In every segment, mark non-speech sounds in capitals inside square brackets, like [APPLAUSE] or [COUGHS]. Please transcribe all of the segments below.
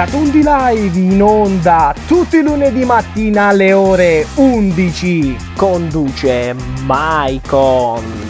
Catundi Live in onda tutti i lunedì mattina alle ore 11. Conduce Maicon.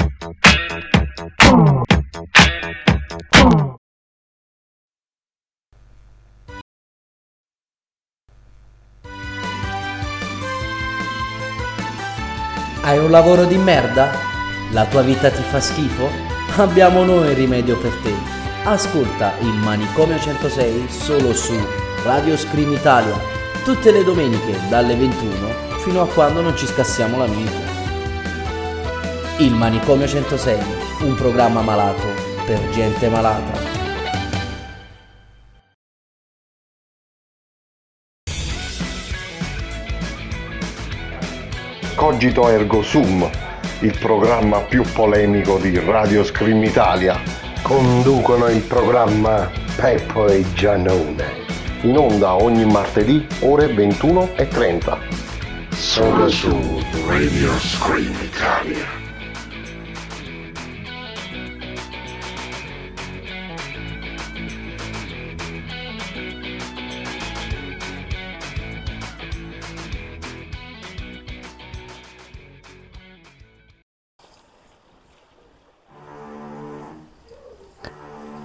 Hai un lavoro di merda? La tua vita ti fa schifo? Abbiamo noi il rimedio per te. Ascolta il Manicomio 106 solo su Radio Scream Italia, tutte le domeniche dalle 21 fino a quando non ci scassiamo la mente. Il Manicomio 106, un programma malato per gente malata. Cogito Ergo Sum, il programma più polemico di Radio Scream Italia. Conducono il programma Peppo e Giannone. In onda ogni martedì ore 21 e 30. Solo su Radio Scream Italia.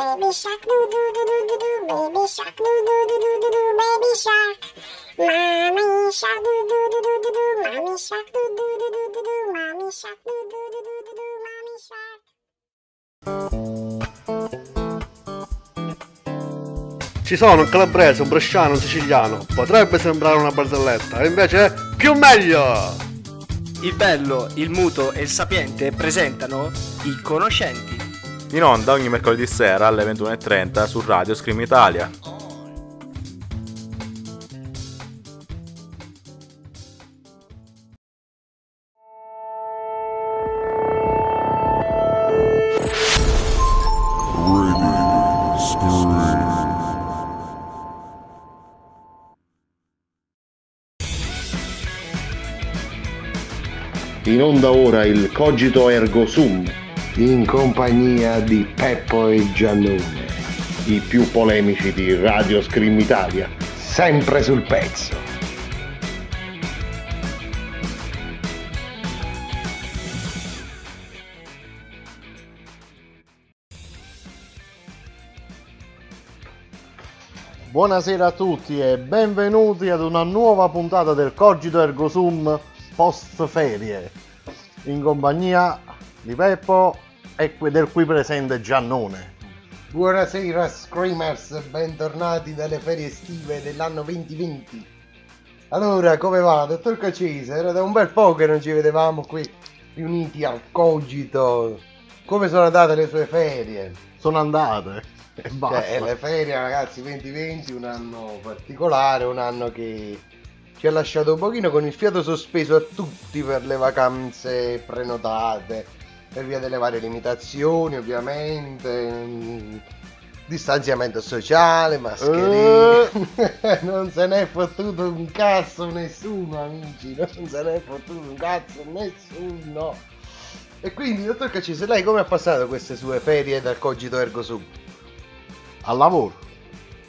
Baby shark doo doo doo doo doo doo, baby shark doo doo doo doo doo doo, baby shark. Mommy shark doo doo doo doo doo doo, mommy shark doo doo doo doo doo doo, mommy shark doo doo doo doo doo doo, mommy shark. Ci sono un calabrese, un bresciano, un siciliano. Potrebbe sembrare una barzelletta, e invece è più meglio! Il bello, il muto e il sapiente presentano I Conoscenti. In onda ogni mercoledì sera alle 21.30 su Radio Scream Italia. In onda ora il Cogito Ergo Sum, in compagnia di Peppo e Giannone, i più polemici di Radio Scream Italia, sempre sul pezzo. Buonasera a tutti e benvenuti ad una nuova puntata del Cogito Ergo Sum post ferie in compagnia di Peppo e del qui presente Giannone. Buonasera Screamers, bentornati dalle ferie estive dell'anno 2020. Allora, come va, dottor Cacese? Era da un bel po' che non ci vedevamo qui riuniti al cogito. Come sono andate le sue ferie? Sono andate e basta. Cioè, le ferie, ragazzi, 2020, un anno particolare, un anno che ci ha lasciato un pochino con il fiato sospeso a tutti per le vacanze prenotate, per via delle varie limitazioni, ovviamente. distanziamento sociale, mascherine. [LAUGHS] non se n'è fottuto un cazzo nessuno, amici. Non se n'è fottuto un cazzo nessuno. E quindi, dottor Caccese, lei come ha passato queste sue ferie dal cogito ergo sum? Al lavoro.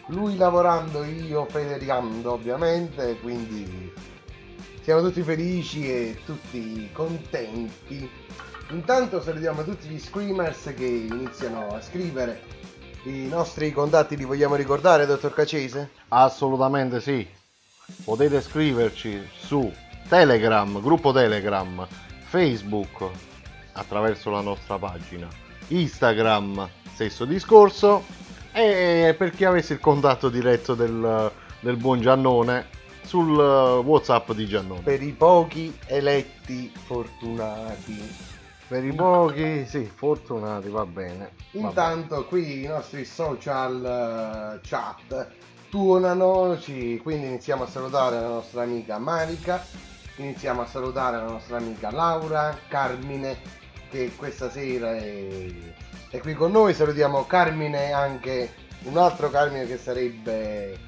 Lui lavorando, io federicando ovviamente, quindi siamo tutti felici e tutti contenti. Intanto salutiamo tutti gli screamers che iniziano a scrivere. I nostri contatti li vogliamo ricordare, dottor Cacese? Assolutamente sì. Potete scriverci su Telegram, gruppo Telegram, Facebook attraverso la nostra pagina, Instagram, stesso discorso e per chi avesse il contatto diretto del, del buon Giannone sul Whatsapp di Giannone. Per i pochi eletti fortunati. Per i pochi, sì, fortunati, va bene. Intanto qui i nostri social eh, chat tuonano, ci- quindi iniziamo a salutare la nostra amica Marica, iniziamo a salutare la nostra amica Laura, Carmine che questa sera è, è qui con noi, salutiamo Carmine anche un altro Carmine che sarebbe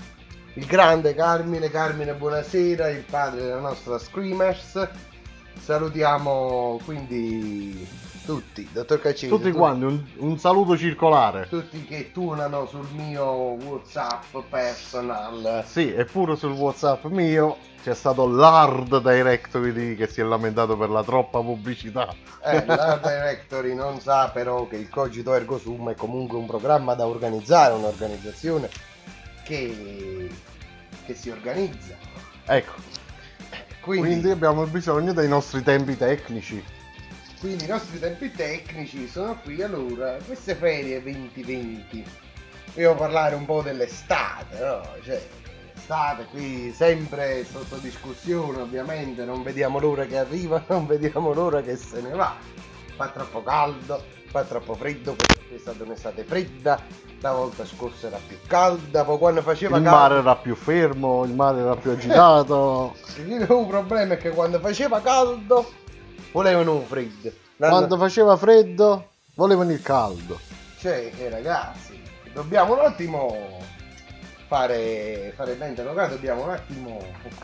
il grande Carmine, Carmine buonasera, il padre della nostra Screamers. Salutiamo quindi tutti, dottor Caccini. Tutti quanti, un, un saluto circolare. tutti che tuonano sul mio Whatsapp personal. Sì, e pure sul Whatsapp mio c'è stato l'Hard Directory che si è lamentato per la troppa pubblicità. Eh, [LAUGHS] la Directory non sa però che il Cogito Ergo Sum è comunque un programma da organizzare, un'organizzazione che, che si organizza. Ecco, Quindi, quindi abbiamo bisogno dei nostri tempi tecnici. quindi i nostri tempi tecnici sono qui allora, queste ferie 2020. Devo parlare un po' dell'estate, no? Cioè, l'estate qui sempre sotto discussione ovviamente, non vediamo l'ora che arriva, [LAUGHS] non vediamo l'ora che se ne va. Fa troppo caldo, fa troppo freddo, questa è stata un'estate fredda, la volta scorsa era più calda, poi quando faceva Il caldo... mare era più fermo, il mare era più agitato. [LAUGHS] Il problema è che quando faceva caldo volevano un freddo. L'hanno- Quando faceva freddo volevano il caldo. Cioè, eh, ragazzi, dobbiamo un attimo fare, fare bene interrogato, dobbiamo un attimo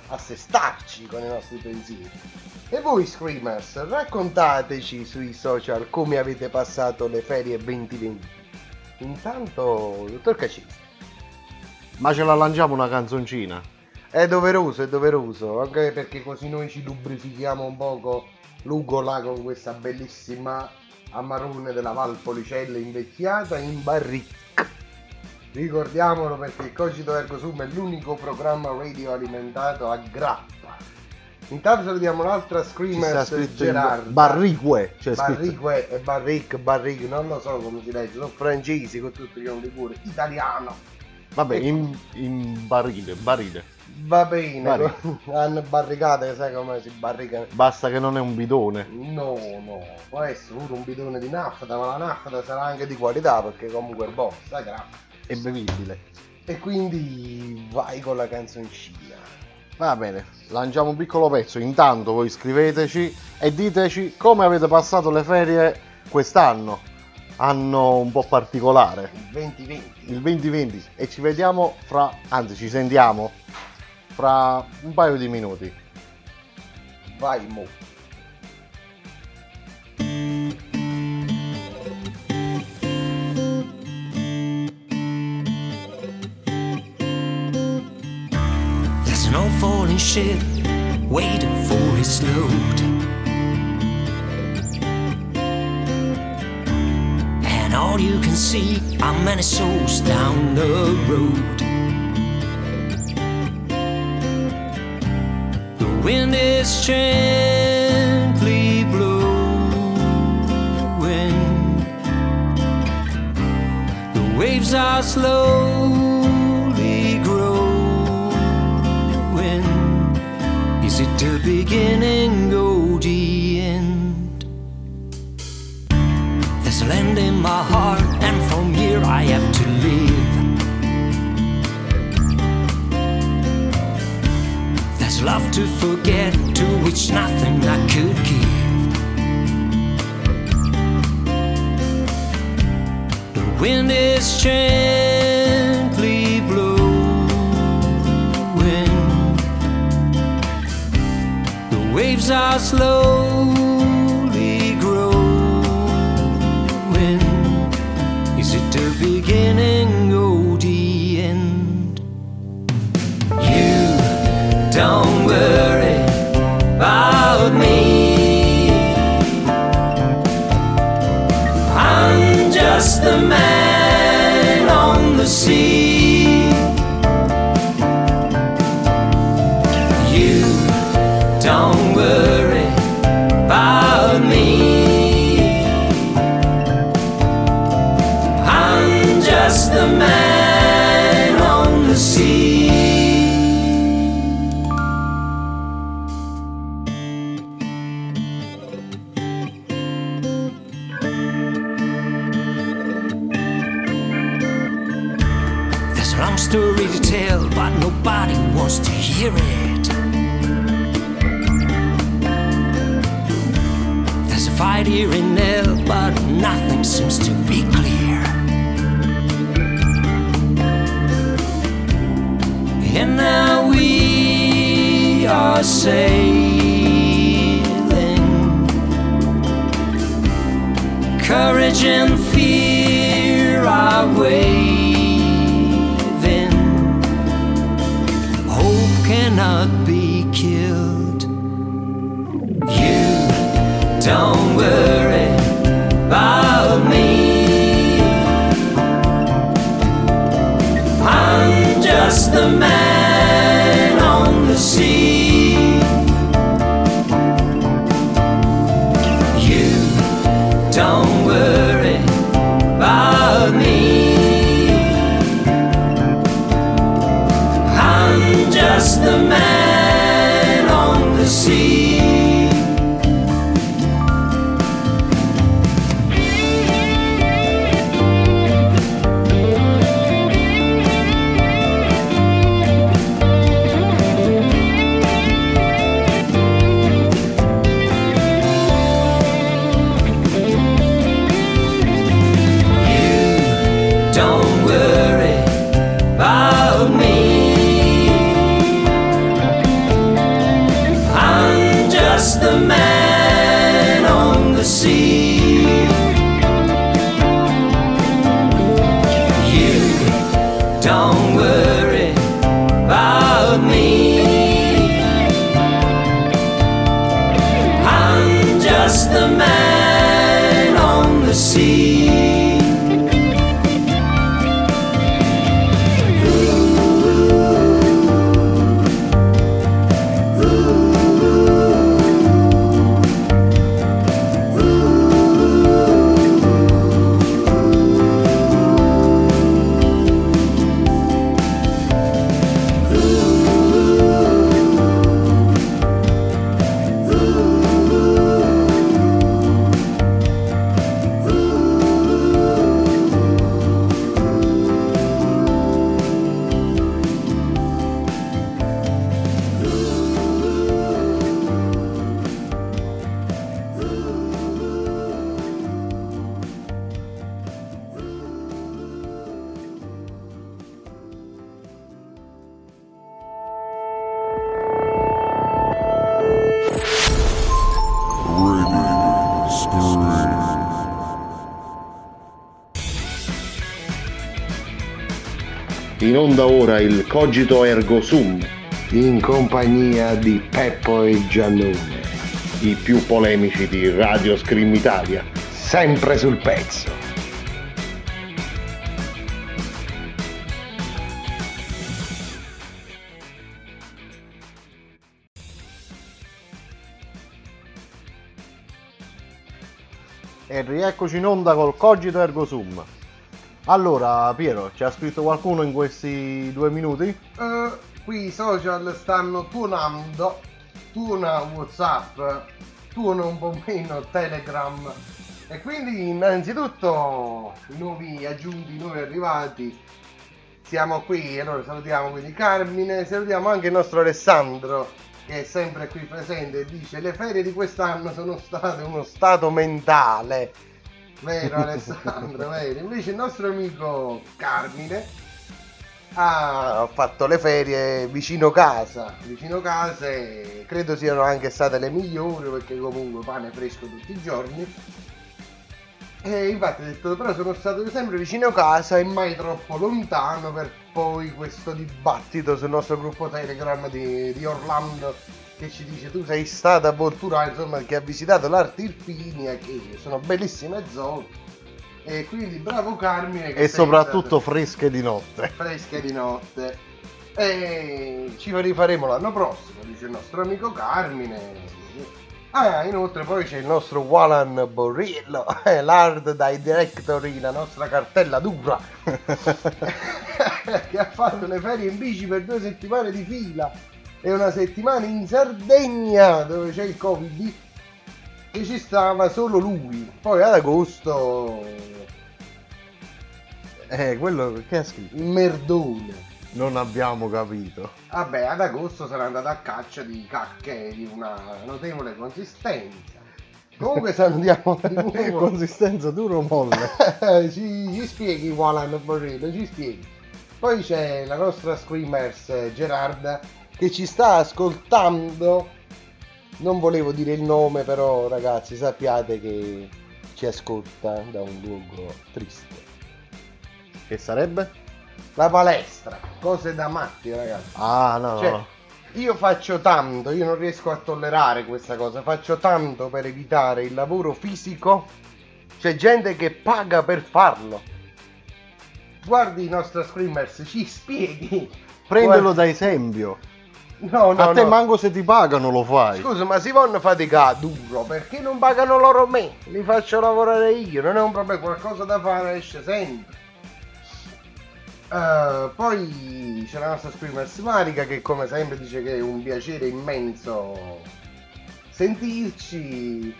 assestarci con i nostri pensieri. E voi, Screamers, raccontateci sui social come avete passato le ferie 2020. Intanto, dottor Cacisi, Ma ce la lanciamo una canzoncina? è doveroso, è doveroso, anche perché così noi ci lubrifichiamo un poco l'ugola con questa bellissima amarone della Valpolicella invecchiata in barrique. Ricordiamolo perché il Cogito Ergo Sum è l'unico programma radio alimentato a grappa. Intanto salutiamo l'altra sta screamer scritto in Gerarda. Barrique. Scritto. Barrique e Barrique, Barrique, non lo so come si legge, sono francesi con tutti gli nomi pure, italiano. Vabbè, in, in barile, barile. Va bene, Barrique. [LAUGHS] hanno barricate, sai come si barricano. Basta che non è un bidone. No, no, può essere pure un bidone di nafta, ma la nafta sarà anche di qualità perché comunque è buono, sai graffa. È bevibile. E quindi vai con la canzoncina. Va bene, lanciamo un piccolo pezzo. Intanto voi scriveteci e diteci come avete passato le ferie quest'anno. Anno un po' particolare, Il 2020. il 2020. E ci vediamo fra, anzi ci sentiamo fra un paio di minuti. Vai mo. Ship waiting for its load. And all you can see are many souls down the road. The wind is gently blowing. The waves are slowly the beginning or the end? There's land in my heart, and from here I have to live. There's love to forget, to which nothing I could give. The wind is changing are slowly growing. Is it the beginning or the end? You don't worry about me. I'm just the man on the sea. Sailing. Courage and Cogito Ergo Sum. In compagnia di Peppo e Giannone. I più polemici di Radio Scream Italia. Sempre sul pezzo. E rieccoci in onda col Cogito Ergo Sum. Allora, Piero, ci ha scritto qualcuno in questi due minuti? Eh, qui i social stanno tuonando, tuona Whatsapp, tuona un po' meno Telegram e quindi innanzitutto i nuovi aggiunti, i nuovi arrivati, siamo qui allora salutiamo quindi Carmine, salutiamo anche il nostro Alessandro che è sempre qui presente e dice le ferie di quest'anno sono state uno stato mentale. Vero [LAUGHS] Alessandro, vero? Invece il nostro amico Carmine ho fatto le ferie vicino casa, vicino casa e credo siano anche state le migliori perché comunque pane fresco tutti i giorni. E infatti ho detto, però sono stato sempre vicino casa e mai troppo lontano per poi questo dibattito sul nostro gruppo Telegram di, di Orlando che ci dice tu sei stata a Voltura, insomma, che ha visitato l'Arte Irpinia, che sono bellissime zone. E quindi bravo Carmine. Che E soprattutto stato- fresche di notte. fresche di notte. E ci rifaremo l'anno prossimo, dice il nostro amico Carmine. Ah, inoltre poi c'è il nostro Walan Borillo, [LAUGHS] eh, l'art directory, la nostra cartella dura, [LAUGHS] che ha fatto le ferie in bici per due settimane di fila e una settimana in Sardegna dove c'è il Covid che ci stava solo lui. Poi ad agosto Eh, quello che ha scritto? il merdone. Non abbiamo capito. Vabbè, ad agosto sarà andato a caccia di cacche di una notevole consistenza. Comunque salutiamo [LAUGHS] di nuovo. Consistenza duro molle? [LAUGHS] ci, ci spieghi Walan Borrello, ci spieghi. Poi c'è la nostra Screamers Gerarda che ci sta ascoltando. Non volevo dire il nome, però ragazzi sappiate che ci ascolta da un luogo triste. Che sarebbe? La palestra, cose da matti ragazzi. Ah, no, Cioè, io faccio tanto, io non riesco a tollerare questa cosa, faccio tanto per evitare il lavoro fisico. C'è gente che paga per farlo. Guardi i nostri screamers, ci spieghi. Prendelo Guarda- da esempio. No, no, A te no. manco se ti pagano lo fai. Scusa, ma si vanno faticare duro perché non pagano loro me? Li faccio lavorare io, non è un problema, qualcosa da fare esce sempre. Eh, poi c'è la nostra Screamers Marica che come sempre dice che è un piacere immenso sentirci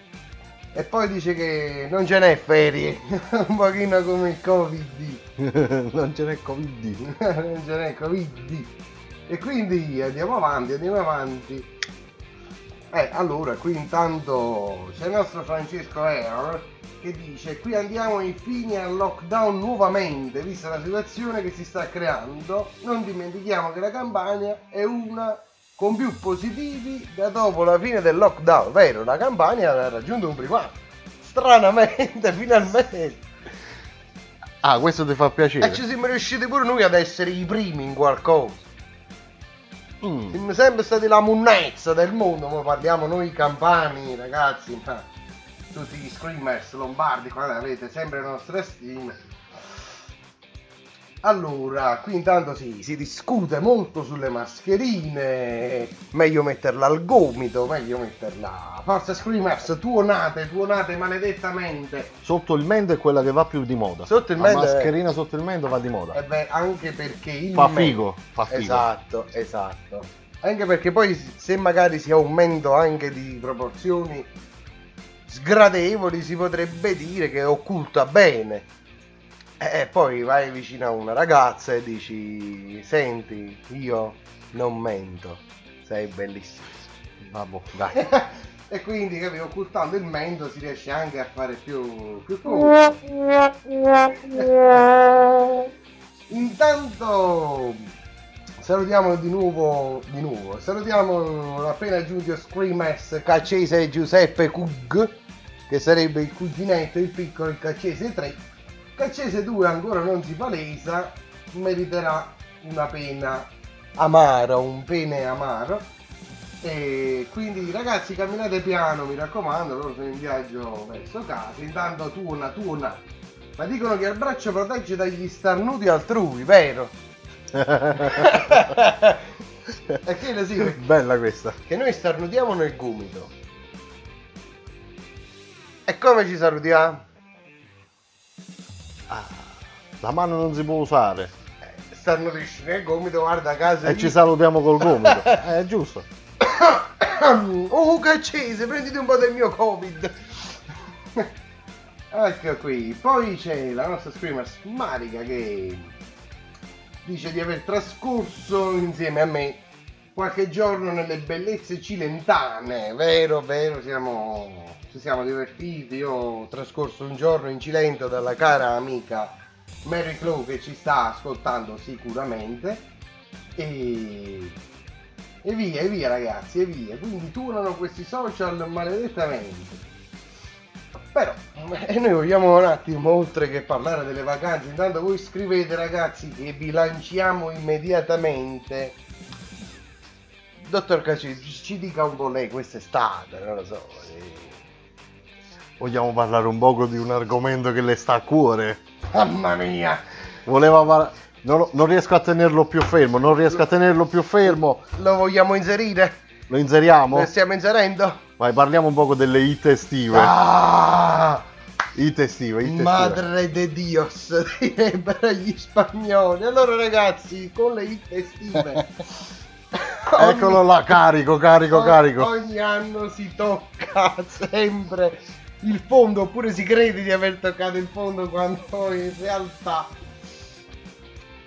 e poi dice che non ce n'è ferie, [LAUGHS] un pochino come il Covid. [LAUGHS] non ce n'è Covid. [LAUGHS] non ce n'è Covid. E quindi andiamo avanti, andiamo avanti. Eh, allora, qui intanto c'è il nostro Francesco Error che dice qui andiamo infine al lockdown nuovamente, vista la situazione che si sta creando. Non dimentichiamo che la Campania è una con più positivi da dopo la fine del lockdown, vero? La Campania ha raggiunto un primato. Stranamente, [LAUGHS] finalmente. Ah, questo ti fa piacere. E ci siamo riusciti pure noi ad essere i primi in qualcosa. Mm. Siamo sempre stati la munnezza del mondo, ma parliamo noi campani, ragazzi, tutti gli screamers lombardi, qua avete sempre le nostre stime. Allora, qui intanto sì, si discute molto sulle mascherine, meglio metterla al gomito, meglio metterla... Forza Screamers, tuonate, tuonate maledettamente. Sotto il mento è quella che va più di moda. Sotto il La mento è- mascherina sotto il mento va di moda. E beh, anche perché il Fa figo, fa figo. Esatto, esatto. Anche perché poi se magari si aumenta anche di proporzioni sgradevoli si potrebbe dire che occulta bene. E poi vai vicino a una ragazza e dici senti, io non mento, sei bellissimo. Vabbè, dai. [LAUGHS] e quindi capito, occultando il mento si riesce anche a fare più, più. Intanto salutiamo di nuovo, di nuovo, salutiamo l'appena giunto Screamers Caccese Giuseppe Cug, che sarebbe il cuginetto, il piccolo, il Caccese 3. Caccese 2 ancora non si palesa, meriterà una pena amara, un pene amaro. E quindi ragazzi camminate piano, mi raccomando, loro sono in viaggio verso casa. Intanto tuona, tuona. Ma dicono che il braccio protegge dagli starnuti altrui, vero? [LAUGHS] e che sì, Bella questa. che noi starnutiamo nel gomito. E come ci salutiamo? La mano non si può usare. Starnutisci nel gomito, guarda casa. E ci salutiamo col gomito. [LAUGHS] È giusto. [COUGHS] Oh, caccese, prenditi un po' del mio covid. [LAUGHS] ecco qui. Poi c'è la nostra screamer Marica che dice di aver trascorso insieme a me qualche giorno nelle bellezze cilentane. Vero, vero, siamo, ci siamo divertiti. Io ho trascorso un giorno in Cilento dalla cara amica Mary Clow che ci sta ascoltando sicuramente. E, e via, e via ragazzi, e via. Quindi tuonano questi social maledettamente. Però, e noi vogliamo un attimo, oltre che parlare delle vacanze, intanto voi scrivete ragazzi che vi lanciamo immediatamente. Dottor Cacci, ci dica un po' lei quest'estate, non lo so. eh. Vogliamo parlare un poco di un argomento che le sta a cuore? Mamma mia! Voleva par- non, non riesco a tenerlo più fermo, non riesco a tenerlo più fermo. Lo vogliamo inserire? Lo inseriamo? Lo stiamo inserendo? Vai, parliamo un poco delle hit estive. Ah! Hit estive, hit estive. Madre de Dios, [LAUGHS] direbbero gli spagnoli. Allora ragazzi, con le hit estive. [LAUGHS] Eccolo là, carico, carico, ogni- carico. Ogni anno si tocca [LAUGHS] sempre il fondo, oppure si crede di aver toccato il fondo quando in realtà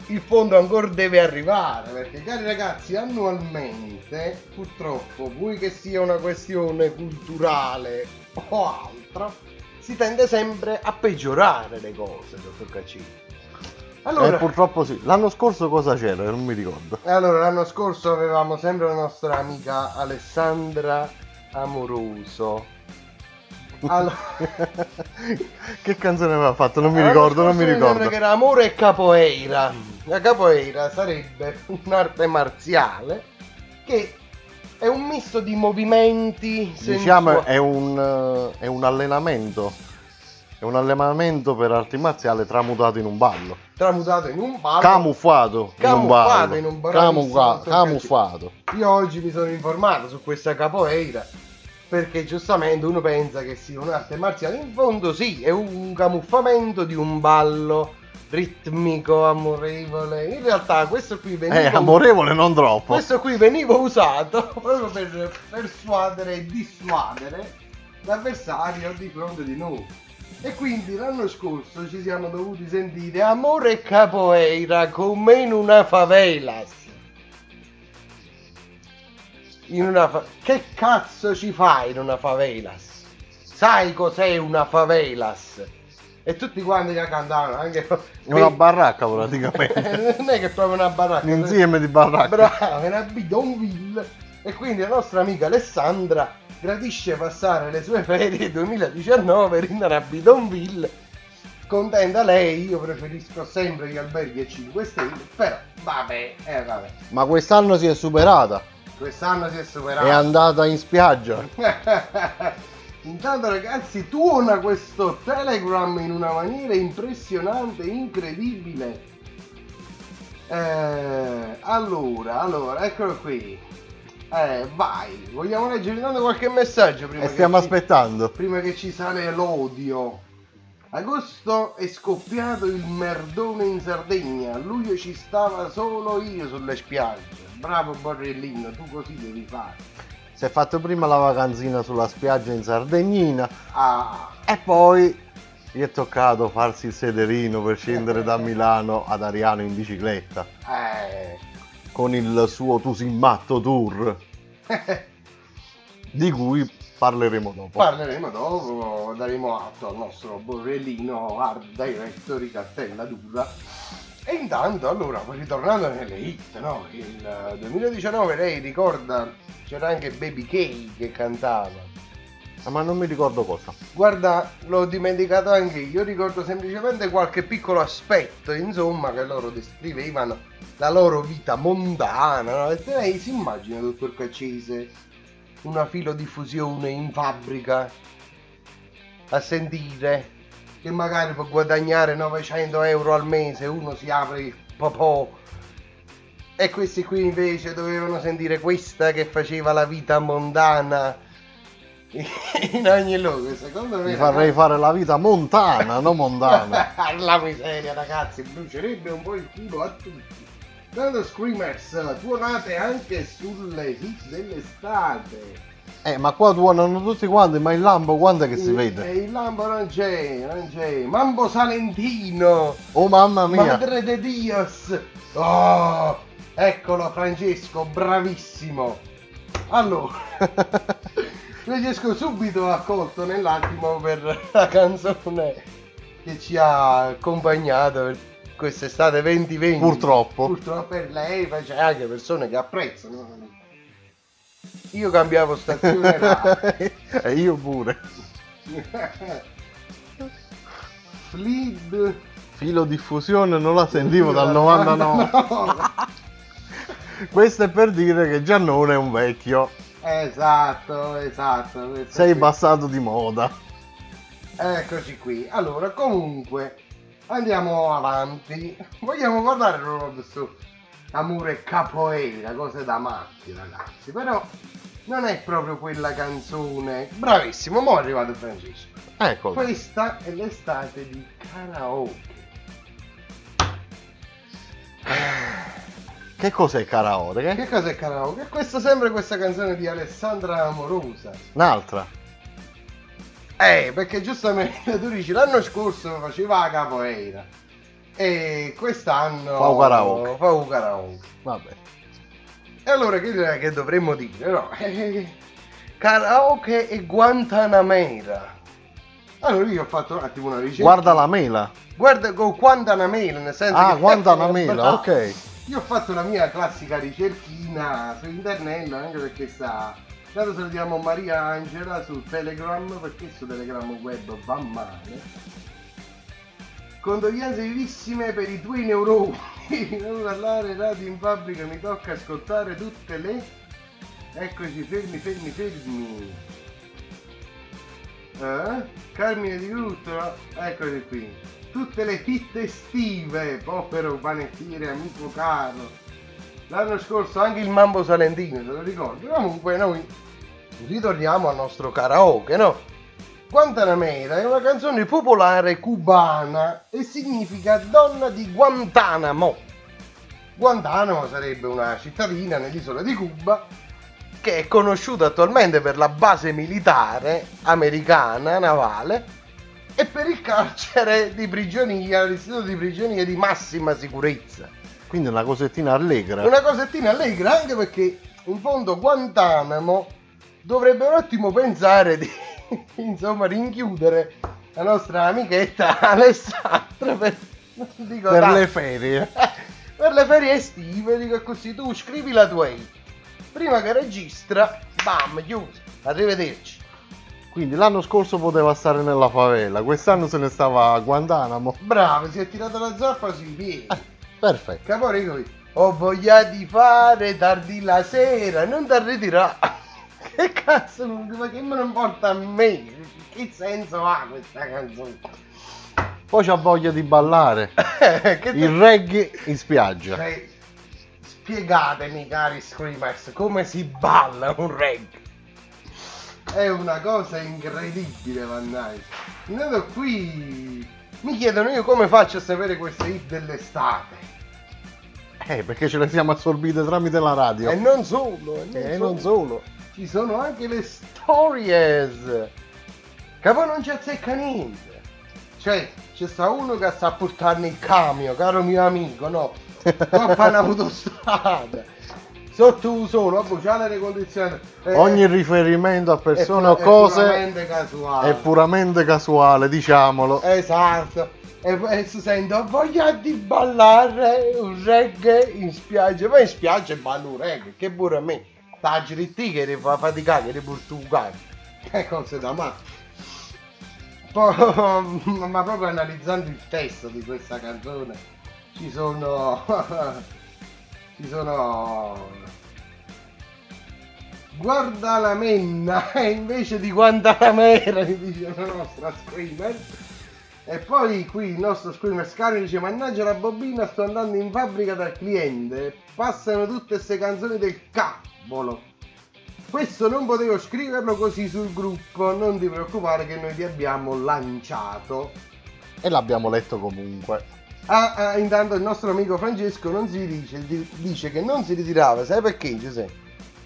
il fondo ancora deve arrivare. Perché cari ragazzi, annualmente, purtroppo, vuoi che sia una questione culturale o altro, si tende sempre a peggiorare le cose, dottor Caccini. Allora, Eh, purtroppo sì. L'anno scorso cosa c'era? Non mi ricordo. allora, l'anno scorso avevamo sempre la nostra amica Alessandra Amoroso. Allora, [LAUGHS] che canzone aveva fatto? Non mi l'anno ricordo, non mi sembra ricordo. che era Amore e Capoeira. La capoeira sarebbe un'arte marziale che è un misto di movimenti Diciamo sensuali. è un, è un allenamento. È un allenamento per arti marziali tramutato in un ballo. tramutato in un ballo. Camuffato, in un Camuffato ballo. in un Camuffa- bravissimo camuffato. Io oggi mi sono informato su questa capoeira perché giustamente uno pensa che sia un'arte marziale. In fondo sì, è un camuffamento di un ballo ritmico, amorevole. In realtà questo qui veniva Eh, amorevole non troppo. questo qui veniva usato proprio per persuadere e dissuadere l'avversario di fronte di noi. E quindi l'anno scorso ci siamo dovuti sentire Amore e Capoeira come in una favelas. In una fa- Che cazzo ci fai in una favelas? Sai cos'è una favelas? E tutti quanti la cantavano, anche una baracca praticamente. [LAUGHS] non è che proprio una baracca. Un insieme di baracche. Bravo, è una bidonville. E quindi la nostra amica Alessandra gradisce passare le sue ferie 2019 in bidonville. Contenta lei, io preferisco sempre gli alberghi a 5 stelle, però vabbè, eh vabbè. Ma quest'anno si è superata. Quest'anno si è superato. È andata in spiaggia. [LAUGHS] Intanto ragazzi tuona questo Telegram in una maniera impressionante, incredibile. Eh, allora, allora, eccolo qui. Eh, vai, vogliamo leggere intanto qualche messaggio prima E che stiamo ci- aspettando. prima che ci sale l'odio. Agosto è scoppiato il merdone in Sardegna, a luglio ci stava solo io sulle spiagge. Bravo Borrellino, tu così devi fare. Si è fatto prima la vacanzina sulla spiaggia in Sardegnina Ah, e poi gli è toccato farsi il sederino per scendere da [LAUGHS] Milano ad Ariano in bicicletta eh. con il suo Tusimmatto Tour [LAUGHS] di cui parleremo dopo. Parleremo dopo, daremo atto al nostro Borrellino Art Director di Cattella Dura. E intanto, allora, ritornando nelle hit, no? Il 2019 lei ricorda, c'era anche Baby K che cantava. Ah, Ma non mi ricordo cosa. Guarda, l'ho dimenticato anche io, ricordo semplicemente qualche piccolo aspetto, insomma, che loro descrivevano la loro vita mondana, no? E lei si immagina, dottor Caccese, una filodiffusione in fabbrica a sentire che magari per guadagnare 900 euro al mese uno si apre il popò. E questi qui invece dovevano sentire questa che faceva la vita mondana. [LAUGHS] In ogni luogo secondo me Mi farei fare la vita montana, non mondana. [LAUGHS] la miseria ragazzi brucierebbe un po' il culo a tutti. Tanto Screamers tuonate anche sulle hit dell'estate Eh, ma qua tuonano tutti quanti, ma il lampo quando è che si E vede? il lampo non c'è, non c'è. Mambo Salentino. Oh mamma mia! Madre de Dios. Oh, eccolo Francesco, bravissimo. Allora, [LAUGHS] Francesco subito accolto nell'attimo per la canzone che ci ha accompagnato per quest'estate 2020. Purtroppo. Purtroppo per lei, c'è anche persone che apprezzano. Io cambiavo stazione [LAUGHS] e io pure. Fleed. Filo diffusione non la sentivo dal 99. [LAUGHS] Questo è per dire che Giannone è un vecchio. Esatto, esatto. Sei qui. passato di moda. Eccoci qui. Allora, comunque, andiamo avanti. Vogliamo parlare proprio su Amore Capoeira, cose da matti, ragazzi. Però non è proprio quella canzone. Bravissimo, mo' è arrivato Francesco. Ecco. Questa è l'estate di karaoke. Che cos'è karaoke? Che cos'è karaoke? Questa sempre questa canzone di Alessandra Amorosa. Un'altra. Eh, perché giustamente [LAUGHS] tu dici l'anno scorso faceva la capoeira e quest'anno Fa un karaoke. fa un karaoke. Vabbè. E allora che, che dovremmo dire? No? [LAUGHS] Karaoke e Guantanamera. Allora io ho fatto un attimo una ricerca. Guarda la mela. Guarda con Guantanamera, nel senso Ah, Guantanamera, [LAUGHS] ok. Io ho fatto la mia classica ricerchina su internet, anche perché sta. Dato salutiamo Maria Angela su Telegram, perché su Telegram web va male. Condoglianze vivissime per i tuoi neuroni. [LAUGHS] non parlare radio in fabbrica, mi tocca ascoltare tutte le. Eccoci, fermi, fermi, fermi. Eh? Carmine di Grutto, eccoci qui. Tutte le hit estive, povero panettiere, amico caro. L'anno scorso anche il Mambo Salentino, te lo ricordi? Comunque noi ritorniamo al nostro karaoke, no? Guantanamera è una canzone popolare cubana e significa donna di Guantanamo. Guantanamo sarebbe una cittadina nell'isola di Cuba che è conosciuta attualmente per la base militare americana navale e per il carcere di prigionia, l'istituto di prigionia di massima sicurezza. Quindi una cosettina allegra. Una cosettina allegra anche perché in fondo Guantanamo dovrebbe un attimo pensare di [LAUGHS] insomma rinchiudere la nostra amichetta Alessandra per, dico Per le ferie. [LAUGHS] per le ferie estive dico così. Tu scrivi la tua hit prima che registra bam chiuso. Arrivederci. Quindi l'anno scorso poteva stare nella favela, quest'anno se ne stava a Guantanamo. bravo si è tirato la zappa sui piedi. Perfetto. Caporico ho voglia di fare tardi la sera non ti ritirare che cazzo ma che me ne importa a me che senso ha questa canzone Poi c'ha voglia di ballare. [LAUGHS] te- Il reggae in spiaggia. Cioè, spiegatemi cari screamers come si balla un reggae è una cosa incredibile mannaggia intanto qui mi chiedono io come faccio a sapere queste hit dell'estate Eh, perché ce le siamo assorbite tramite la radio. e non solo e non, E solo. non solo. Ci sono anche le stories. Che poi non ci azzecca niente. Cioè c'è sta uno che sta a portarne il camion caro mio amico no? Non [LAUGHS] fa un'autostrada. Sotto un solo a bruciare le condizioni Eh, Ogni riferimento a persone o cose puramente casuale. è puramente casuale, diciamolo. esatto. E si sente ho voglia di ballare un reggae in spiaggia. Poi in spiaggia ballo un reggae che pure a me sta giritti che fa faticare che portugali che cose da Poi, [LAUGHS] ma proprio analizzando il testo di questa canzone ci sono [LAUGHS] ci sono guarda la menna [LAUGHS] e invece di Guantanamera dice la nostra screamer. E poi qui il nostro screamer Scario dice mannaggia la bobina sto andando in fabbrica dal cliente passano tutte queste canzoni del cavolo questo non potevo scriverlo così sul gruppo non ti preoccupare che noi ti abbiamo lanciato E l'abbiamo letto comunque. Ah, ah, intanto il nostro amico Francesco non si dice, di- dice che non si ritirava, sai perché Giuseppe?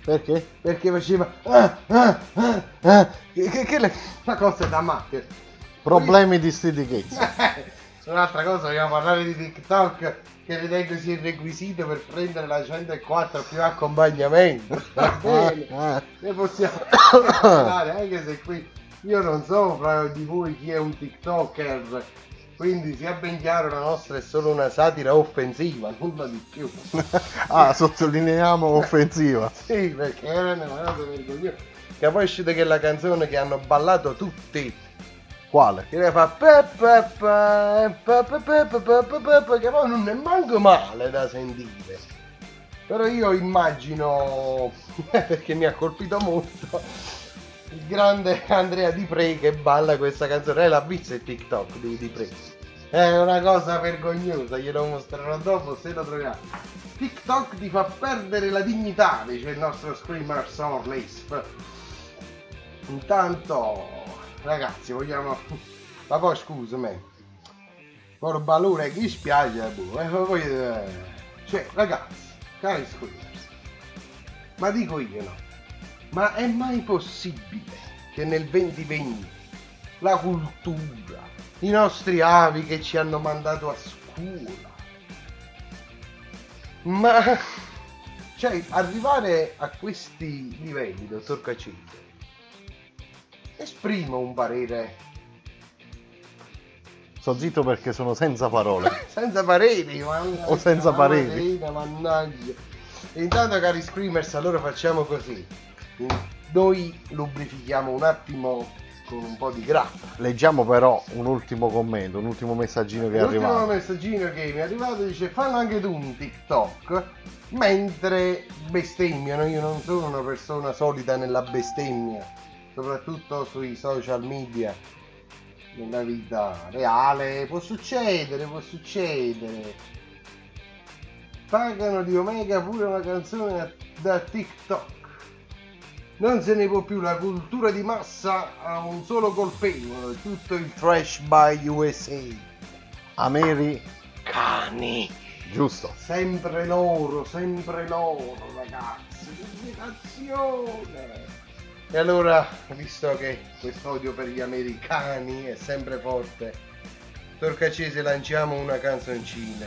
Perché? Perché faceva ah, ah, ah, ah, che, che, che le, una cosa da matti. Problemi di sti di cazzo. [LAUGHS] Un'altra cosa, vogliamo parlare di TikTok che ritengo sia il requisito per prendere la 104 più accompagnamento. [LAUGHS] Va bene, ne possiamo parlare, anche se qui io non so fra di voi chi è un TikToker Quindi sia ben chiaro, la nostra è solo una satira offensiva, nulla di più. [LAUGHS] Ah, sottolineiamo offensiva. [LAUGHS] Sì, perché era una cosa vergognosa. Che poi è uscita che la canzone che hanno ballato tutti. Quale? Che fa che poi non è manco male da sentire. Però io immagino, perché mi ha colpito molto, il grande Andrea Di Pre che balla questa canzone. È la vista il TikTok di Di Pre. È una cosa vergognosa, glielo mostrerò dopo se lo troviamo. TikTok ti fa perdere la dignità, dice il nostro screamer Summer Intanto ragazzi, vogliamo... Ma poi scusami, por valore chi spiace, boh, eh, poi, eh, cioè, ragazzi, cari screamers, ma dico io no, ma è mai possibile che nel 2020 la cultura, i nostri avi che ci hanno mandato a scuola, ma cioè arrivare a questi livelli, dottor Cacete, esprimo un parere Sto zitto perché sono senza parole. [LAUGHS] senza pareri, mannaggia, O senza pareri. Mannaggia. Intanto cari screamers, allora facciamo così. Noi lubrifichiamo un attimo con un po' di grappa. Leggiamo però un ultimo commento, un ultimo messaggino che è L'ultimo arrivato. messaggino che mi è arrivato dice fallo anche tu un TikTok mentre bestemmiano. Io non sono una persona solita nella bestemmia, soprattutto sui social media. Nella vita reale può succedere, può succedere. Pagano di Omega pure una canzone da, TikTok. Non se ne può più, la cultura di massa ha un solo colpevole, tutto il trash by USA. Americani. Giusto. Sempre loro, sempre loro, ragazzi. Comunicazione. E allora, visto che quest'odio per gli americani è sempre forte, Torcacese lanciamo una canzoncina.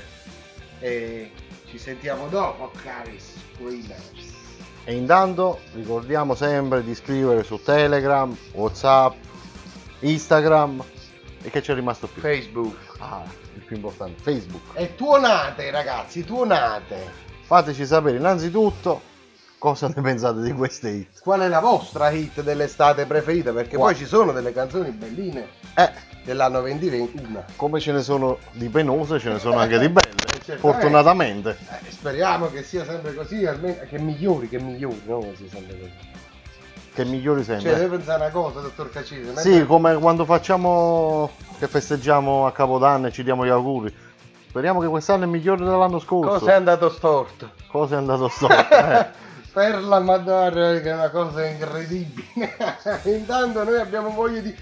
E ci sentiamo dopo, cari screamers. E intanto ricordiamo sempre di scrivere su Telegram, Whatsapp, Instagram e che c'è rimasto più? Facebook. Ah, il più importante, Facebook. E tuonate, ragazzi, tuonate. Fateci sapere innanzitutto cosa ne pensate di queste hit. Qual è la vostra hit dell'estate preferita? Perché Qua- poi ci sono delle canzoni belline Eh, dell'anno 2021. come ce ne sono di penose, ce ne sono anche di belle. certamente. Fortunatamente. Eh, speriamo che sia sempre così, almeno che migliori, che migliori, no? Che sia sempre così. Che migliori Cioè, sempre. deve pensare una cosa, dottor Cacese. Sì, come quando facciamo che festeggiamo a Capodanno e ci diamo gli auguri. Speriamo che quest'anno è migliore dell'anno scorso. Cosa è andato storto? Cosa è andato storto? Eh. [LAUGHS] Per la Madonna, che è una cosa incredibile. [LAUGHS] Intanto noi abbiamo voglia di...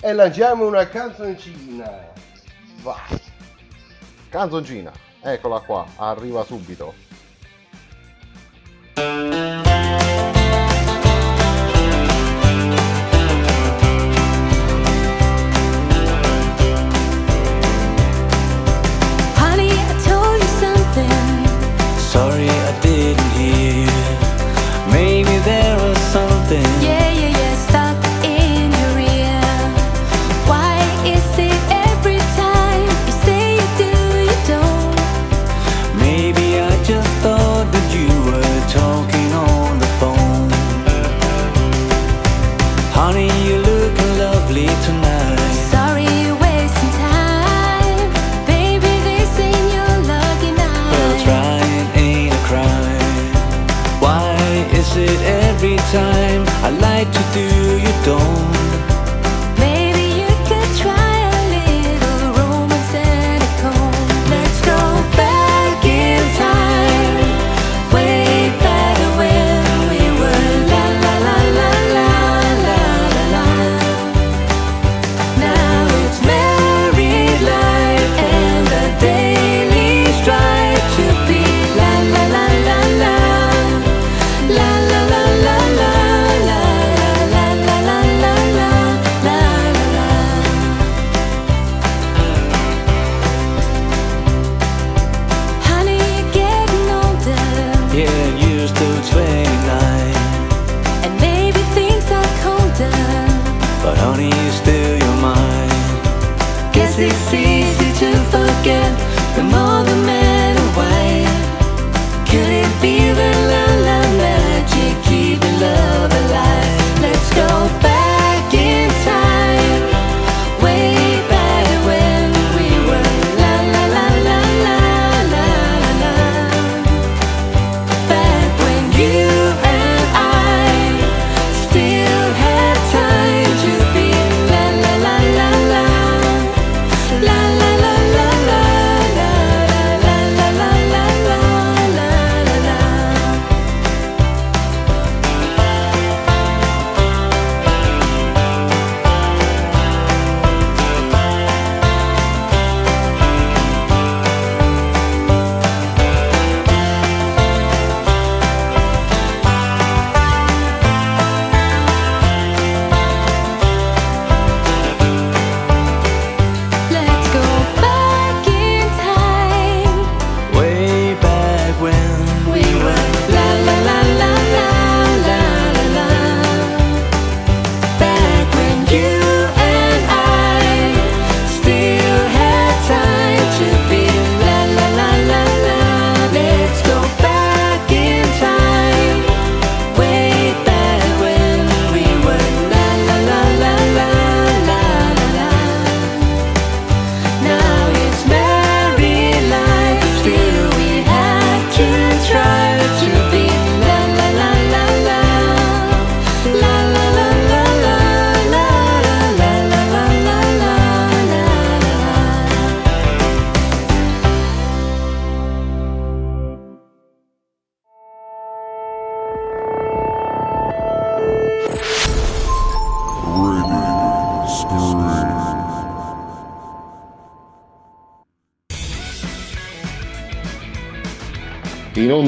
E lanciamo una canzoncina. Vai. Canzoncina, eccola qua, arriva subito.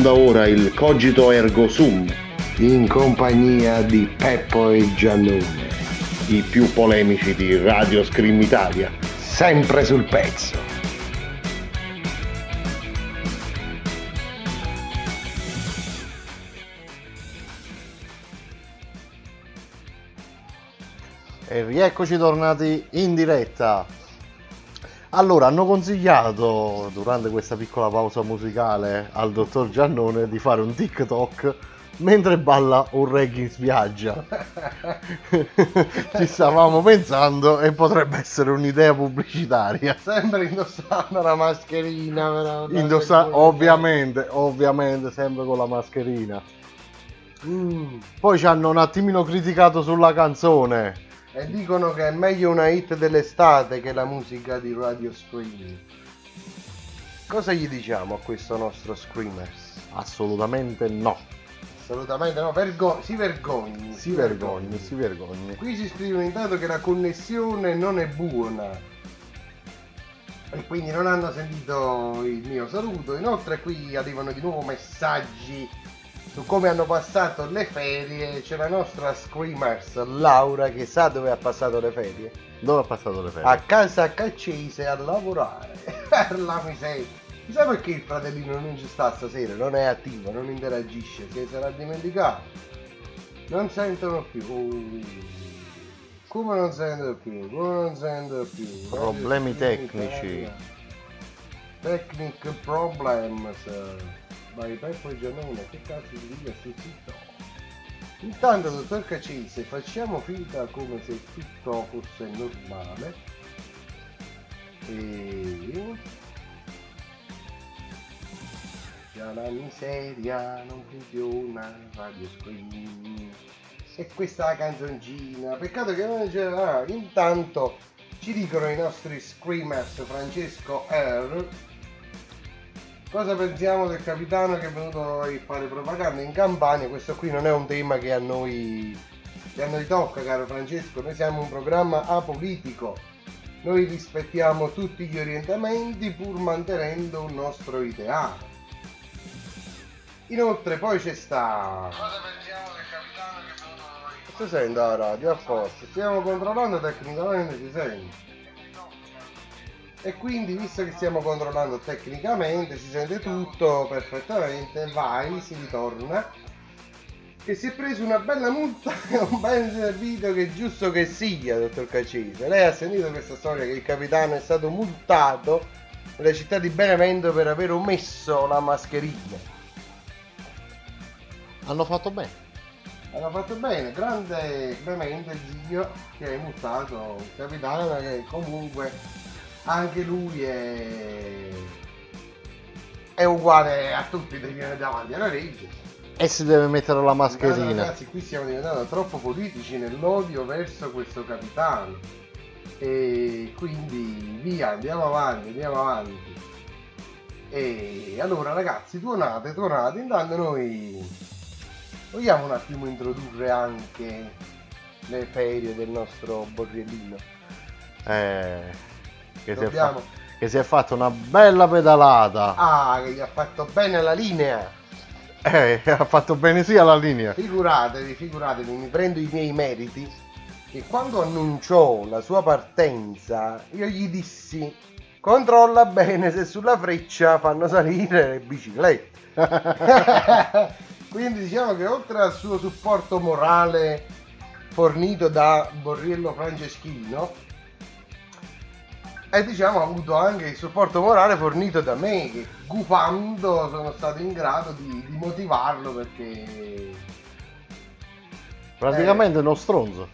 Onda ora il Cogito Ergo Sum, In compagnia di Peppo e Giannone. i più polemici di Radio Scream Italia. Sempre sul pezzo. E rieccoci tornati in diretta. Allora, hanno consigliato durante questa piccola pausa musicale al dottor Giannone di fare un TikTok mentre balla un reggae in spiaggia. [LAUGHS] Ci stavamo pensando e potrebbe essere un'idea pubblicitaria. Sempre indossando la mascherina. dai, Indossa- ovviamente, ovviamente, sempre con la mascherina. Mm. Poi ci hanno un attimino criticato sulla canzone. E dicono che è meglio una hit dell'estate che la musica di Radio Scream. Cosa gli diciamo a questo nostro Screamers? Assolutamente no. Assolutamente no, vergo- si vergogni. Si vergogni, si vergogni. Qui si scrive intanto che la connessione non è buona. E quindi non hanno sentito il mio saluto. Inoltre qui arrivano di nuovo messaggi su come hanno passato le ferie. C'è la nostra Screamers Laura che sa dove ha passato le ferie. Dove ha passato le ferie? A casa Caccese a lavorare. [LAUGHS] per la miseria. Chissà perché il fratellino non ci sta stasera, non è attivo, non interagisce, si sarà dimenticato. Non sentono più. Oh. Come non sentono più? Come non sentono più? Problemi tecnici. Technic problems. Vai Peppo e Giannone, che cazzo di dica sul sito? Intanto, dottor Cacese, facciamo finta come se tutto fosse normale. E... Già la miseria non funziona, Radio Scream. E questa è la canzoncina. Peccato che non c'è. Ah, intanto ci dicono i nostri screamers Francesco R. Cosa pensiamo del capitano che è venuto a fare propaganda in Campania? Questo qui non è un tema che a noi, che a noi tocca, caro Francesco. Noi siamo un programma apolitico. Noi rispettiamo tutti gli orientamenti pur mantenendo un nostro ideale. Inoltre poi c'è sta... Cosa pensiamo del capitano che è venuto a Si sente la radio, a posto. Stiamo controllando tecnicamente, si sente. E quindi, visto che stiamo controllando tecnicamente, si sente tutto perfettamente, vai, si ritorna. Che si è preso una bella multa e [LAUGHS] un bel servito che è giusto che sia, dottor Cacese. Lei ha sentito questa storia che il capitano è stato multato nella città di Benevento per aver omesso la mascherina. Hanno fatto bene. Hanno fatto bene, grande Clemente zio che hai multato il capitano che comunque anche lui è, è uguale a tutti, deve viene davanti alla legge. E si deve mettere la mascherina. Ragazzi, qui stiamo diventando troppo politici nell'odio verso questo capitano. E quindi via, andiamo avanti, andiamo avanti. E allora ragazzi, tuonate, tuonate, intanto noi vogliamo un attimo introdurre anche le ferie del nostro borrellino. Eh, che, si è Dobbiamo- fa- che si è fatta una bella pedalata. Ah, che gli ha fatto bene la linea. Eh, [LAUGHS] ha fatto bene sia la linea. Figuratevi, figuratevi, mi prendo i miei meriti. Che quando annunciò la sua partenza, io gli dissi: controlla bene se sulla freccia fanno salire le biciclette. [LAUGHS] Quindi diciamo che oltre al suo supporto morale fornito da Borriello Franceschino, e diciamo ha avuto anche il supporto morale fornito da me, che gufando sono stato in grado di, di motivarlo perché Praticamente uno stronzo.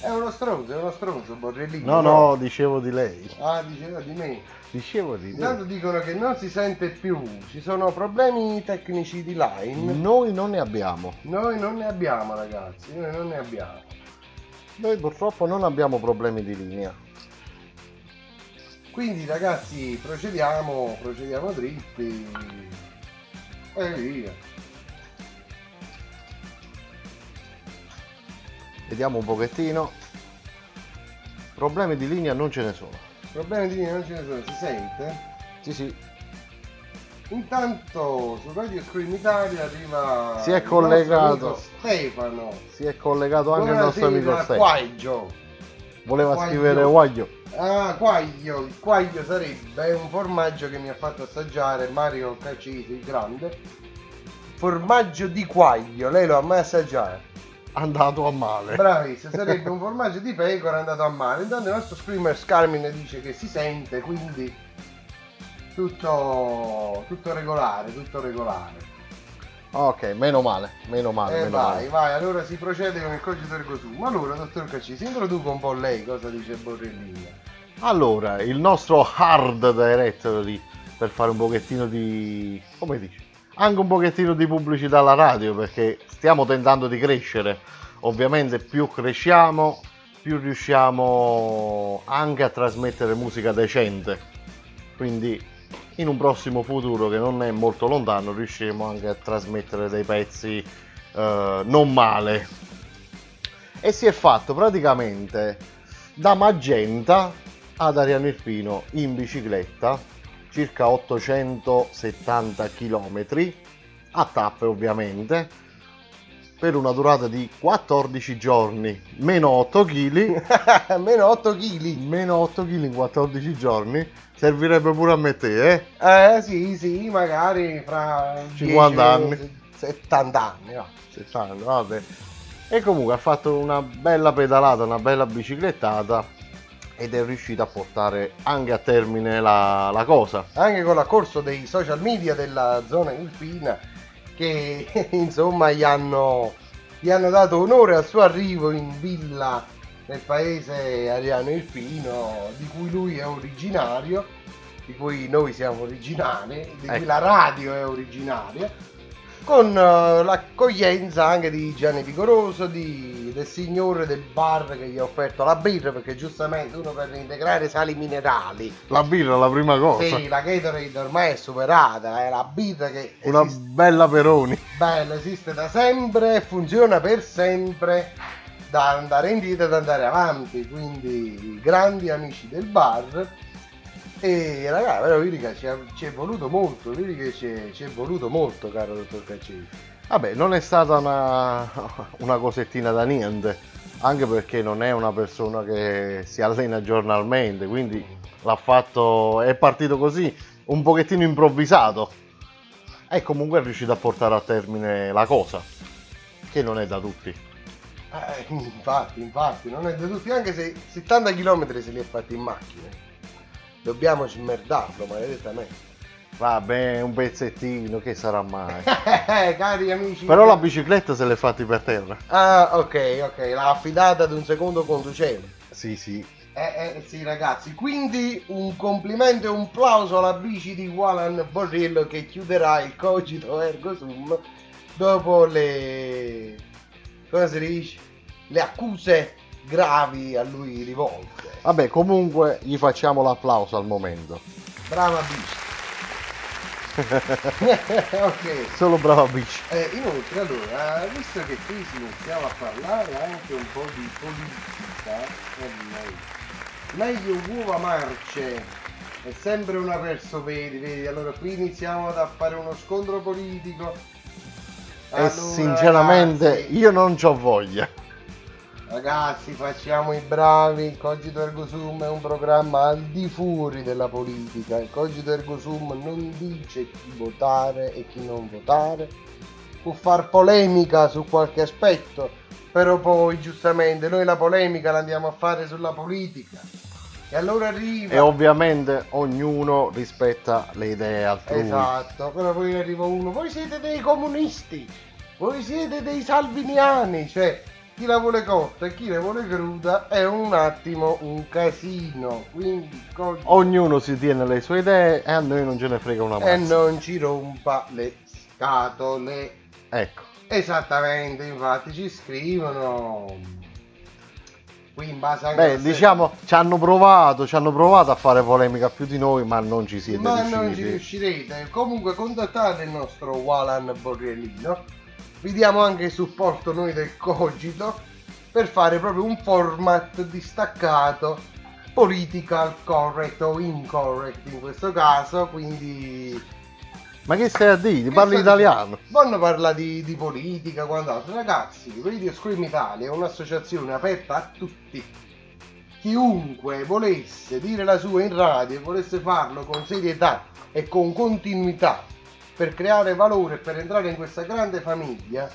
è uno stronzo, è uno stronzo Borrellino. No, no, dicevo di lei. Ah, diceva di me. Dicevo di Intanto lei. dicono che non si sente più, ci sono problemi tecnici di line. Noi non ne abbiamo. Noi non ne abbiamo ragazzi, noi non ne abbiamo. Noi purtroppo non abbiamo problemi di linea. Quindi ragazzi procediamo, procediamo dritti. E via. Vediamo un pochettino. Problemi di linea non ce ne sono. Problemi di linea non ce ne sono, si sente? Sì, sì. Intanto su Radio Scream Italia arriva Si è collegato. Stefano. Si è collegato anche il nostro amico Buonasera, Stefano. Voleva Quaglio. scrivere Guaglio. Ah, quaglio. Il quaglio sarebbe un formaggio che mi ha fatto assaggiare Mario Cacisi, il grande. Formaggio di quaglio, lei lo ha mai assaggiato? Andato a male. Bravissimo, [LAUGHS] sarebbe un formaggio di pecora andato a male. Intanto il nostro screamer Scarmine dice che si sente, quindi tutto, tutto regolare, tutto regolare. Ok, meno male, meno male, E meno vai, male. vai, allora si procede con il cogito ergo sum. Allora, dottor Cacci, si introduca un po' lei, cosa dice Borrellino. Allora, il nostro hard directory per fare un pochettino di... come dici? Anche un pochettino di pubblicità alla radio perché stiamo tentando di crescere. Ovviamente più cresciamo, più riusciamo anche a trasmettere musica decente. Quindi in un prossimo futuro che non è molto lontano riusciremo anche a trasmettere dei pezzi eh, non male. E si è fatto praticamente da Magenta ad Ariano Irpino in bicicletta, circa 870 km, a tappe ovviamente, per una durata di 14 giorni, meno 8 kg. [LAUGHS] meno 8 kg. Meno 8 kg in 14 giorni, servirebbe pure a me te, eh? Eh sì, sì, magari fra 50 10, anni. 70 anni, no. 70, vabbè. E comunque ha fatto una bella pedalata, una bella biciclettata ed è riuscito a portare anche a termine la, la cosa. Anche con l'accorso dei social media della zona irpina che [LAUGHS] insomma gli hanno, gli hanno dato onore al suo arrivo in villa nel paese Ariano Irpino, di cui lui è originario, di cui noi siamo originari, di cui Ecco. la radio è originaria, con eh, l'accoglienza anche di Gianni Vigoroso, di- del signore del bar che gli ha offerto la birra, perché giustamente uno per integrare sali minerali La birra è la prima cosa. sì, la Gatorade ormai è superata, è la birra che Una esiste, bella Peroni. bella, esiste da sempre, funziona per sempre, da andare indietro e da andare avanti, quindi grandi amici del bar. E ragazzi, però vedi che ci è, voluto molto, vedi che ci è, voluto molto, caro dottor Caccesi. Vabbè, non è stata una, [LAUGHS] una cosettina da niente, anche perché non è una persona che si allena giornalmente, quindi l'ha fatto, è partito così, un pochettino improvvisato. E comunque è riuscito a portare a termine la cosa, che non è da tutti. Eh, infatti, infatti, non è da tutti, anche se 70 km se li è fatti in macchina. Dobbiamo smerdarlo, maledettamente. Vabbè, un pezzettino, che sarà mai. [LAUGHS] Eh, cari amici. Però la bicicletta se l'è fatti per terra. Ah, ok, ok, l'ha affidata ad un secondo conducente. Sì, sì. Eh, eh, sì, ragazzi, quindi un complimento e un plauso alla bici di Walan Borrillo che chiuderà il cogito ergo sum dopo le. Si dice? Le accuse gravi a lui rivolte. Vabbè, comunque gli facciamo l'applauso al momento. Brava bici. [LAUGHS] [LAUGHS] ok. Solo brava bici. Eh, inoltre, allora, visto che qui si iniziava a parlare anche un po' di politica, eh, meglio, meglio uova marce, è sempre una verso, vedi, vedi, allora qui iniziamo a fare uno scontro politico. E Allora, sinceramente ragazzi, io non c'ho voglia. Ragazzi, facciamo i bravi. Il Cogito Ergo Sum è un programma al di fuori della politica. Il Cogito Ergo Sum non dice chi votare e chi non votare. Può far polemica su qualche aspetto, però poi giustamente noi la polemica la andiamo a fare sulla politica. E allora arriva. E ovviamente ognuno rispetta le idee altrui. Esatto, però poi arriva uno, voi siete dei comunisti, voi siete dei salviniani, cioè chi la vuole cotta e chi la vuole cruda è un attimo un casino, quindi co- Ognuno si tiene le sue idee e a noi non ce ne frega una e mazza. non ci rompa le scatole. Ecco. Esattamente, infatti ci scrivono qui in base Beh, a se- diciamo, ci hanno provato, ci hanno provato a fare polemica più di noi, ma non ci siete ma non ci riusciti. riuscirete. Comunque contattate il nostro Walan Borrellino. Vi diamo anche il supporto noi del Cogito per fare proprio un format distaccato, political correct o incorrect in questo caso, quindi Ma che stai a dire? Che Parli italiano? Vanno parla di, di politica, quant'altro. Ragazzi, Radio Scream Italia è un'associazione aperta a tutti. Chiunque volesse dire la sua in radio e volesse farlo con serietà e con continuità per creare valore e per entrare in questa grande famiglia,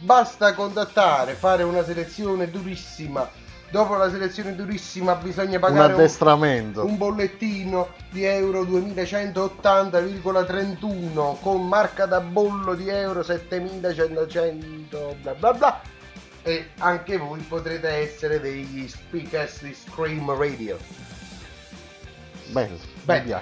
basta contattare, fare una selezione durissima. Dopo la selezione durissima bisogna Un pagare addestramento. un bollettino di euro 2180,31 con marca da bollo di euro 7100 bla bla bla e anche voi potrete essere degli speakers di Scream Radio. Bello, eh,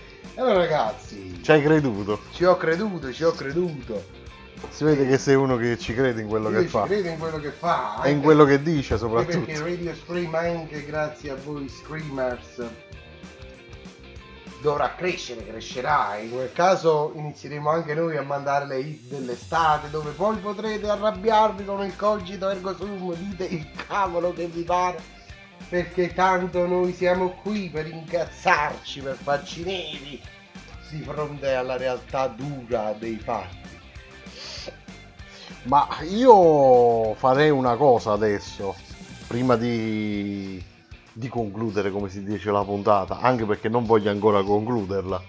[LAUGHS] allora ragazzi, Ci hai creduto. ci ho creduto, ci ho creduto. Si vede che sei uno che ci crede in quello Io che ci fa. credo in quello che fa. E in quello che dice soprattutto. Perché Radio Scream anche grazie a voi Screamers dovrà crescere, crescerà. In quel caso inizieremo anche noi a mandare le hit dell'estate dove poi potrete arrabbiarvi con il cogito ergo sum, dite il cavolo che vi pare. Perché tanto noi siamo qui per incazzarci, per farci neri di fronte alla realtà dura dei fatti. Ma io farei una cosa adesso, prima di, di concludere, come si dice, la puntata, anche perché non voglio ancora concluderla.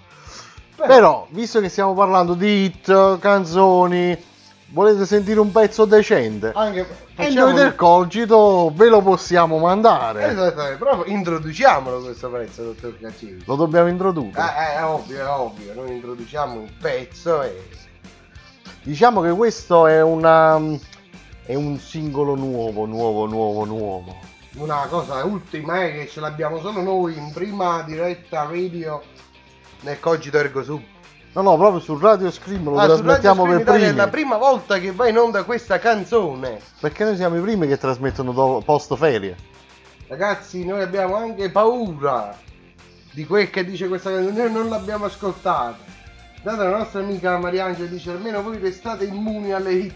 Però, visto che stiamo parlando di hit, canzoni, volete sentire un pezzo decente? Anche E facciamo- noi del Cogito ve lo possiamo mandare. Esattamente, però introduciamolo questo pezzo, dottor Caccini. Lo dobbiamo introdurre. Eh, è ovvio, è ovvio, noi introduciamo un pezzo e... Diciamo che questo è una è un singolo nuovo, nuovo, nuovo, nuovo. Una cosa ultima è che ce l'abbiamo solo noi in prima diretta radio nel Cogito Ergo Sum. No, no, proprio su Radio Scream lo Ah, trasmettiamo per primi. È la prima volta che va in onda questa canzone. Perché noi siamo i primi che trasmettono dopo, post ferie. Ragazzi, noi abbiamo anche paura di quel che dice questa canzone. Noi non l'abbiamo ascoltata. Data la nostra amica Mariangela dice almeno voi restate immuni alle hit.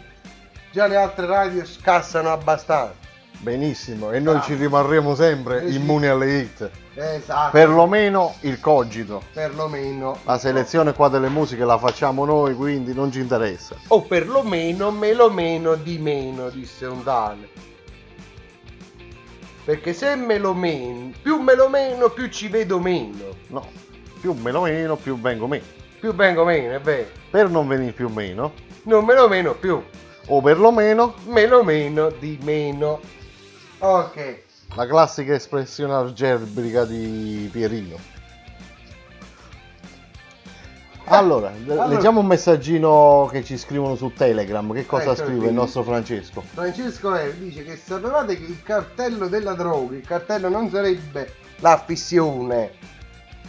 Già le altre radio scassano abbastanza. Benissimo, e noi Ah. ci rimarremo sempre Eh sì. immuni alle hit. Esatto. Perlomeno il cogito. Perlomeno. La selezione qua delle musiche la facciamo noi, quindi non ci interessa. O perlomeno melomeno di meno, disse un tale. Perché se melomeno, più melomeno, più ci vedo meno. No, più melomeno, più vengo meno. Più vengo meno, è vero. Per non venire più meno, Non melomeno più. o perlomeno Melomeno di meno. Ok. la classica espressione algebrica di Pierino. Allora, le- Allora- leggiamo un messaggino che ci scrivono su Telegram. Che cosa Ecco, scrive il nostro Francesco? Francesco R dice che sapevate che il cartello della droga, il cartello non sarebbe la fissione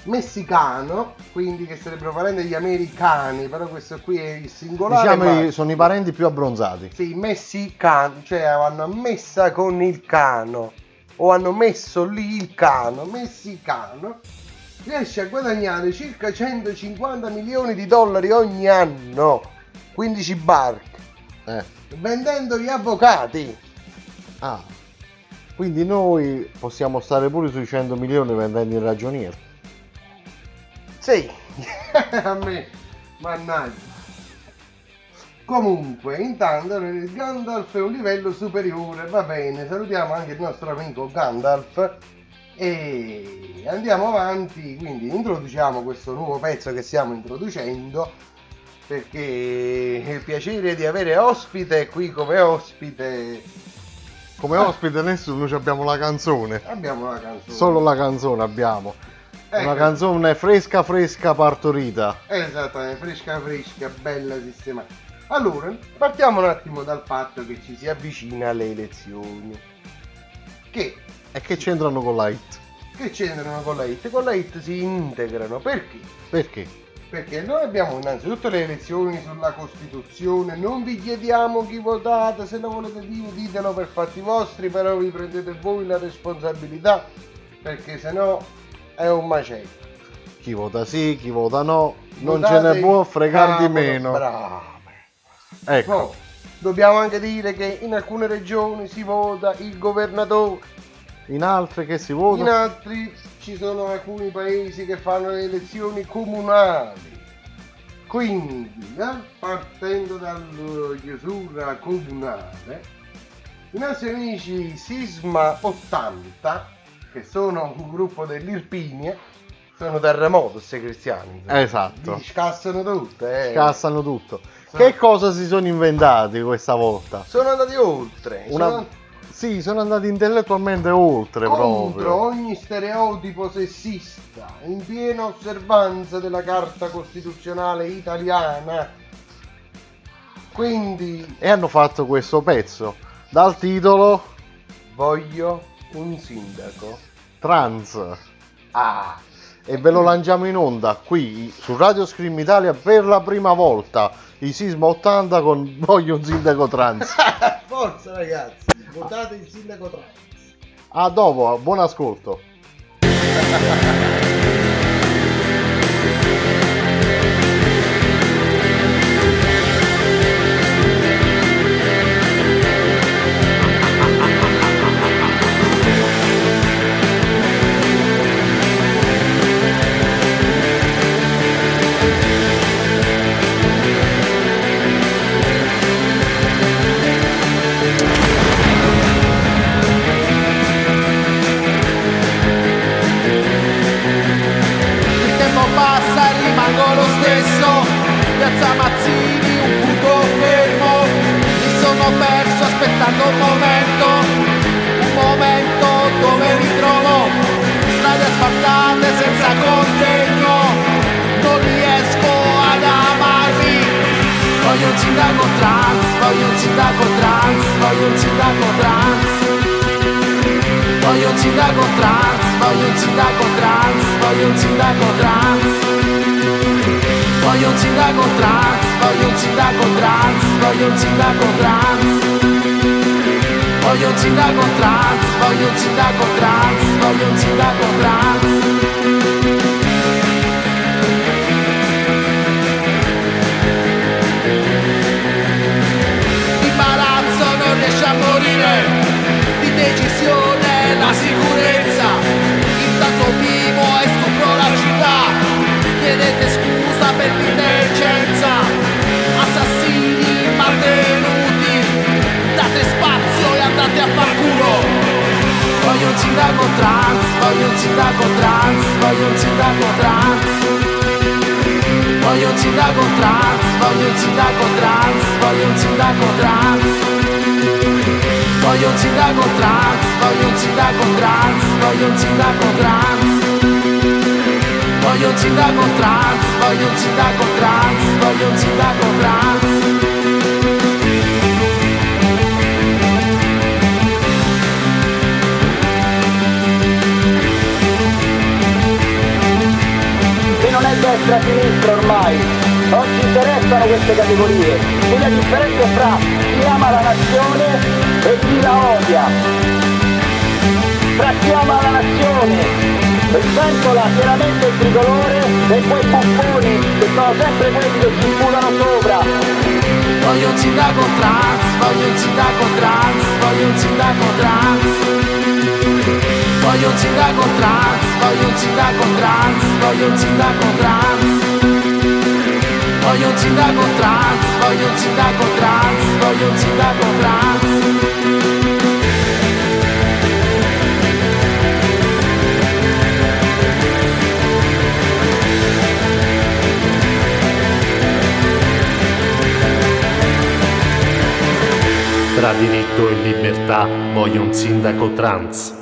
messicano, quindi che sarebbero parenti degli americani, però questo qui è il singolare. Diciamo i- sono i parenti più abbronzati. Sì, messicano, cioè hanno messa con il cano o hanno messo lì il cano messicano riesce a guadagnare circa 150 milioni di dollari ogni anno 15 barche Eh. vendendo gli avvocati Ah. Quindi noi possiamo stare pure sui 100 milioni vendendo il ragioniere. Sì [LAUGHS] a me mannaggia comunque intanto il Gandalf è un livello superiore va bene salutiamo anche il nostro amico Gandalf e andiamo avanti quindi introduciamo questo nuovo pezzo che stiamo introducendo perché il piacere di avere ospite qui come ospite Come ospite nessuno abbiamo la canzone. abbiamo la canzone Solo la canzone abbiamo. Una Ecco. canzone fresca fresca partorita. Esattamente, fresca fresca, bella sistemata. Allora, partiamo un attimo dal fatto che ci si avvicina alle elezioni. Che, E che c'entrano con la hit? che c'entrano con la hit? Con la hit si integrano, perché? Perché? Perché noi abbiamo innanzitutto le elezioni sulla Costituzione, non vi chiediamo chi votate, se lo volete dire ditelo per fatti vostri, però vi prendete voi la responsabilità, perché sennò è un macello. Chi vota sì, chi vota no, non Votate ce ne può fregare di meno. Bravo. Ecco, No, dobbiamo anche dire che in alcune regioni si vota il governatore, in altre che si in vota? altri ci sono alcuni paesi che fanno le elezioni comunali. Quindi, partendo dalla chiusura comunale, i nostri amici Sisma 80, che sono un gruppo dell'Irpinia, sono terremoto questi cristiani. Esatto. Li scassano tutte. eh. Scassano tutto. Che cosa si sono inventati questa volta? Sono andati oltre. Una- sono Sì, sono andati intellettualmente oltre contro proprio. ogni stereotipo sessista, in piena osservanza della Carta Costituzionale italiana. Quindi E hanno fatto questo pezzo dal titolo voglio un sindaco. Trans. Ah, E ve lo lanciamo in onda qui su Radio Scream Italia per la prima volta. I Sisma 80 con Voglio un sindaco trans. [LAUGHS] forza ragazzi, votate il sindaco trans. A dopo, buon ascolto. [LAUGHS] passa e rimango lo stesso. Piazza Mazzini, un punto fermo. Mi sono perso aspettando un momento. Un momento dove mi trovo. Strade asfaltate senza contegno. Non riesco ad amarmi. Voglio un sindaco trans, voglio un sindaco trans, voglio un sindaco trans Voglio un sindaco trans, voglio un sindaco trans, voglio un sindaco trans. Voglio un sindaco trans, voglio un sindaco trans, voglio un sindaco trans. Voglio un sindaco trans, voglio un sindaco trans, voglio un sindaco trans. Non riesce a morire di decisione la sicurezza. Intanto vivo e stupro la città. Chiedete scusa per l'indecenza assassini mantenuti date spazio e andate a far culo. Voglio un sindaco trans voglio un sindaco trans voglio un sindaco trans. Voglio un sindaco trans, voglio un sindaco trans, voglio un sindaco trans. Voglio un sindaco trans, voglio un sindaco trans, voglio un sindaco trans. Voglio un sindaco trans, voglio un sindaco trans, voglio un sindaco trans. Chi non è destra e sinistra ormai, ci interessano queste categorie. Qui la differenza fra chi ama la nazione e chi la odia. Ama la nazione e sventola chiaramente il tricolore e quei buffoni che sono sempre quelli che ci sputano sopra. Voglio un sindaco trans, voglio un sindaco trans, voglio un sindaco trans. Voglio un sindaco trans, voglio un sindaco trans, voglio un sindaco trans. Voglio un sindaco trans, voglio un sindaco trans, voglio un sindaco trans. Tra diritto e libertà voglio un sindaco trans.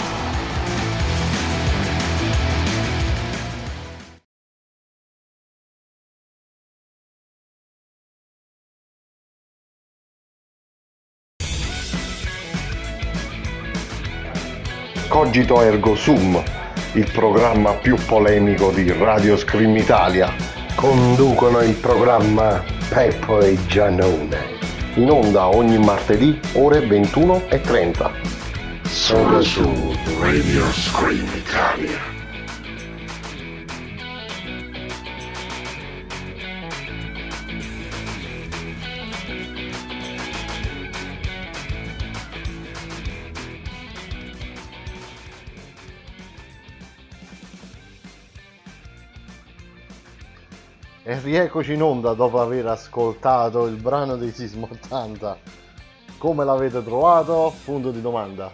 Cogito Ergo Sum, il programma più polemico di Radio Scream Italia. Conducono il programma Peppo e Giannone. In onda ogni martedì ore 21.30. Solo su Radio Scream Italia. E rieccoci in onda dopo aver ascoltato il brano dei Sismo 80. Come l'avete trovato? Punto di domanda.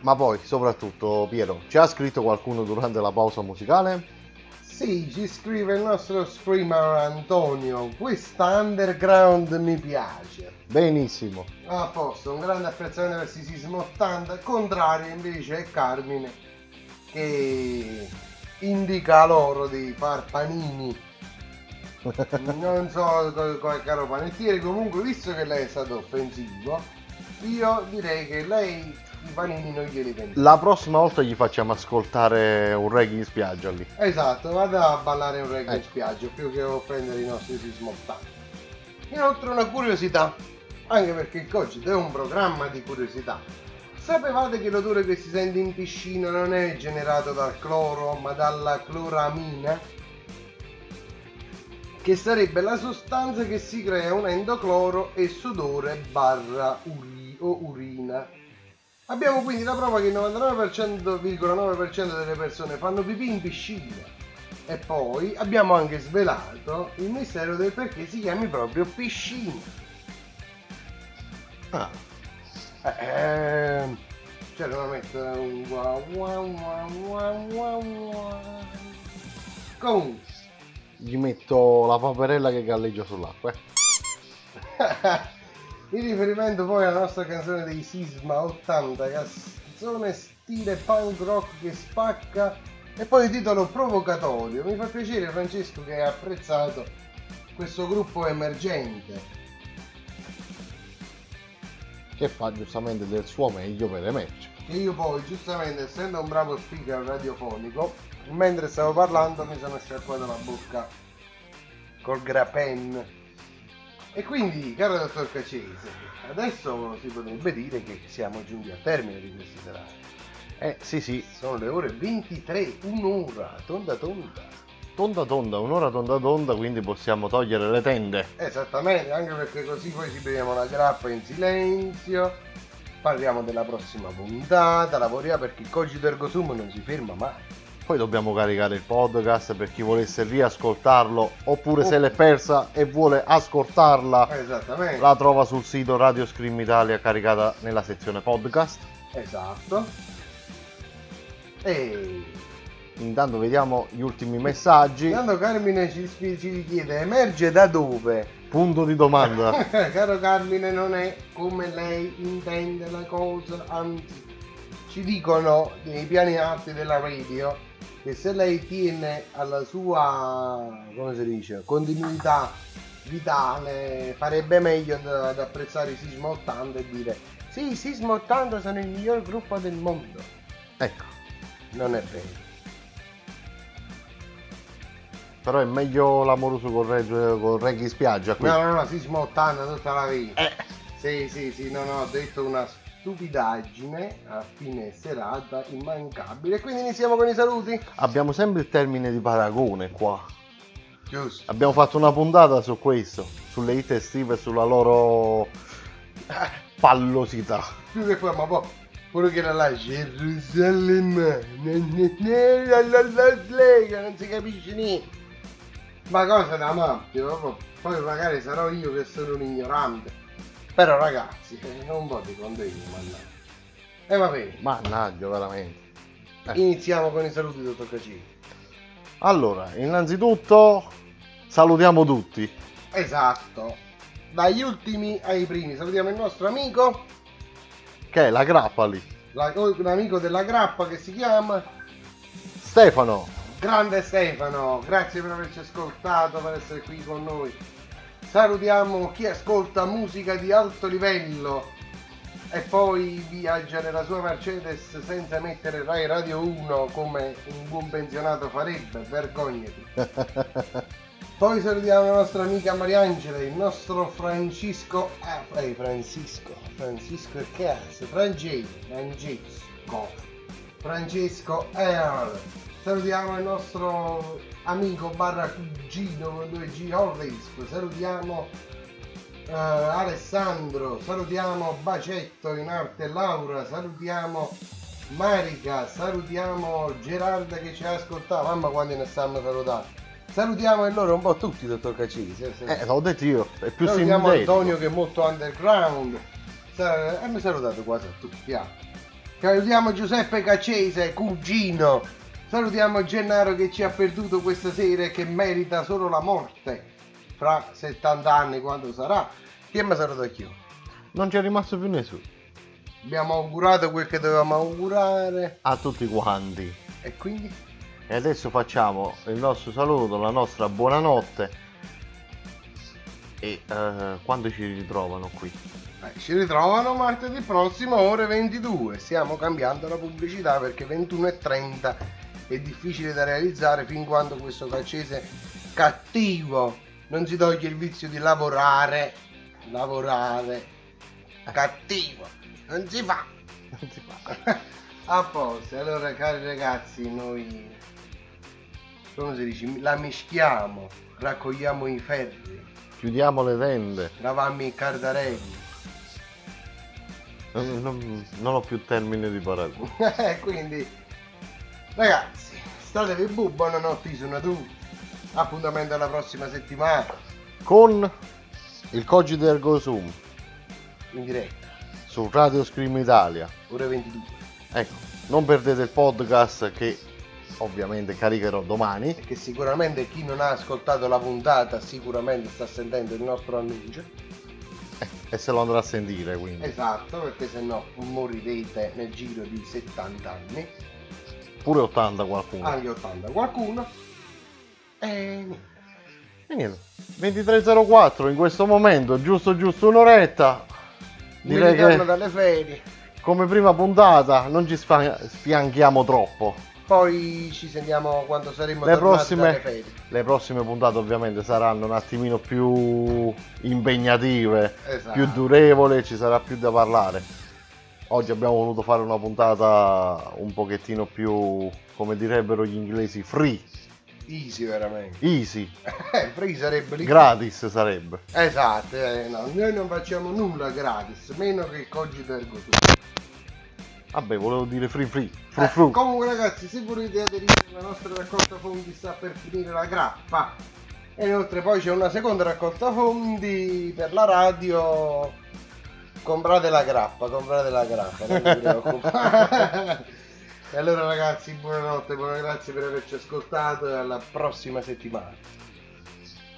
Ma poi, soprattutto, Piero, ci ha scritto qualcuno durante la pausa musicale? Sì, ci scrive il nostro screamer Antonio. Questa underground mi piace. Benissimo. A posto, un grande apprezzamento verso i Sismo 80. Contrario invece è Carmine che indica loro di far panini. Non so caro panettiere, comunque visto che lei è stato offensivo, io direi che lei i panini non glieli vende. La prossima volta gli facciamo ascoltare un reggae in spiaggia lì. Esatto, vada a ballare un reggae in Ecco. spiaggia più che offendere i nostri sismo 80. Inoltre una curiosità, anche perché il Cogito è un programma di curiosità. Sapevate che l'odore che si sente in piscina non è generato dal cloro, ma dalla cloramina? Che sarebbe la sostanza che si crea unendo cloro e sudore barra uri- o urina. Abbiamo quindi la prova che il 99,9% delle persone fanno pipì in piscina. E poi abbiamo anche svelato il mistero del perché si chiami proprio piscina. Ah. Eh, cioè non mettere un wow wow wow wow wow wow. Comunque, Gli metto la paperella che galleggia sull'acqua. eh. [LAUGHS] in riferimento poi alla nostra canzone dei Sisma 80, canzone stile punk rock che spacca e poi il titolo provocatorio. Mi fa piacere Francesco che hai apprezzato questo gruppo emergente. Che fa giustamente del suo meglio per emergere. che io poi giustamente essendo un bravo speaker radiofonico mentre stavo parlando mi sono sciacquato la bocca col grapen. E quindi caro dottor Cacese adesso si potrebbe dire che siamo giunti al termine di questi serate Eh sì sì, sono le ore 23 un'ora tonda tonda. Tonda tonda, un'ora tonda tonda, quindi possiamo togliere le tende. esattamente anche perché così poi ci beviamo la grappa in silenzio. Parliamo della prossima puntata lavoriamo perché il cogito ergo sum non si ferma mai Poi dobbiamo caricare il podcast per chi volesse riascoltarlo oppure se l'è persa e vuole ascoltarla. La trova sul sito Radio Scream Italia caricata nella sezione podcast. Esatto. E Intanto vediamo gli ultimi messaggi. intanto Carmine ci, ci chiede emerge da dove? Punto di domanda. [LAUGHS] Caro Carmine non è come lei intende la cosa, anzi ci dicono nei piani alti della radio che se lei tiene alla sua, come si dice, continuità vitale farebbe meglio ad, apprezzare i Sisma 80 e dire sì, i Sisma 80 sono il miglior gruppo del mondo. Ecco, Non è vero. però è meglio l'amoroso col reggae, col reggae spiaggia qui. No, no, no, Sisma 80 tutta la vita. Sì, sì, sì, non ho detto una stupidaggine a fine serata immancabile. Quindi iniziamo con i saluti. Abbiamo sempre il termine di paragone qua. Giusto. Abbiamo fatto una puntata su questo, sulle hit estive e sulla loro [LAUGHS] pallosità. Più che poi, ma poi Quello che era là, Gerusalemme, non si capisce niente. Ma cosa da matti, poi magari sarò io che sono un ignorante. Però ragazzi, eh, un po' di contegno, mannaggia. E va bene, Mannaggia, veramente. iniziamo con i saluti, dottor Cacini. Allora, innanzitutto salutiamo tutti. Esatto. Dagli ultimi ai primi, salutiamo il nostro amico, Che è la grappa lì. la- un amico della grappa che si chiama Stefano. Grande Stefano, grazie per averci ascoltato, per essere qui con noi. Salutiamo chi ascolta musica di alto livello e poi viaggia nella sua Mercedes senza mettere Rai Radio 1 come un buon pensionato farebbe, vergognati. [LAUGHS] Poi salutiamo la nostra amica Mariangela, il nostro Francisco, ah, eh, Francisco, Francisco e cazzo, Francesco, Francesco, Francesco Earl. Salutiamo il nostro amico barra cugino con due G Orrisco, salutiamo eh, Alessandro, salutiamo Bacetto in arte Laura, salutiamo Marica, salutiamo Gerarda che ci ha ascoltato, mamma quanti ne stanno salutando. Salutiamo e loro un po' tutti, dottor Cacini. Eh, l'ho detto io, è più Salutiamo sintetico. Antonio che è molto underground. E mi salutato quasi a tutti. ah. Salutiamo Giuseppe Caccese, cugino. Salutiamo Gennaro che ci ha perduto questa sera e che merita solo la morte. Fra 70 anni quando sarà. Chi mi saluta io? Non c'è rimasto più nessuno. Abbiamo augurato quel che dovevamo augurare. A tutti quanti. E quindi? E adesso facciamo il nostro saluto, la nostra buonanotte. E eh, quando ci ritrovano qui? Eh, ci ritrovano martedì prossimo ore 22. Stiamo cambiando la pubblicità perché 21.30 è difficile da realizzare fin quando questo calcese cattivo non si toglie il vizio di lavorare. Lavorare. Cattivo. Non si fa. Non si fa. [LAUGHS] A posto. Allora cari ragazzi, noi come si dice? La mischiamo, raccogliamo i ferri, Chiudiamo le tende. lavammo i cardarelli. Non, non- non ho più termine di paragone. [LAUGHS] Eh, Quindi, ragazzi, statevi bu, buonanotte, sono tutti. Appuntamento alla prossima settimana Con il Cogito Ergo Sum in diretta, su Radio Scream Italia. ore 22. Ecco, non perdete il podcast che ovviamente caricherò domani. Che sicuramente chi non ha ascoltato la puntata sicuramente sta sentendo il nostro annuncio. E se lo andrà a sentire quindi. Esatto, perché se no morirete nel giro di 70 anni, Pure 80 qualcuno. anche 80 qualcuno. E niente. E niente. 23.04 in questo momento, giusto giusto un'oretta. Direi che dalle ferie. come prima puntata non ci sfianchiamo troppo. Poi ci sentiamo quando saremo Le prossime, ferie. le prossime puntate ovviamente saranno un attimino più impegnative, Esatto. più durevoli, ci sarà più da parlare. Oggi abbiamo voluto fare una puntata un pochettino più, come direbbero gli inglesi, free, Easy veramente. easy, [LAUGHS] Eh, free sarebbe lì. gratis sarebbe. Esatto, eh, no, noi non facciamo nulla gratis, meno che il cogito ergo sum. Vabbè, volevo dire free free, fru Eh, fru. comunque ragazzi, se volete aderire alla nostra raccolta fondi sta per finire la grappa. E inoltre poi c'è una seconda raccolta fondi per la radio. Comprate la grappa, comprate la grappa, [LAUGHS] e allora ragazzi, buonanotte, buona grazie per averci ascoltato e alla prossima settimana.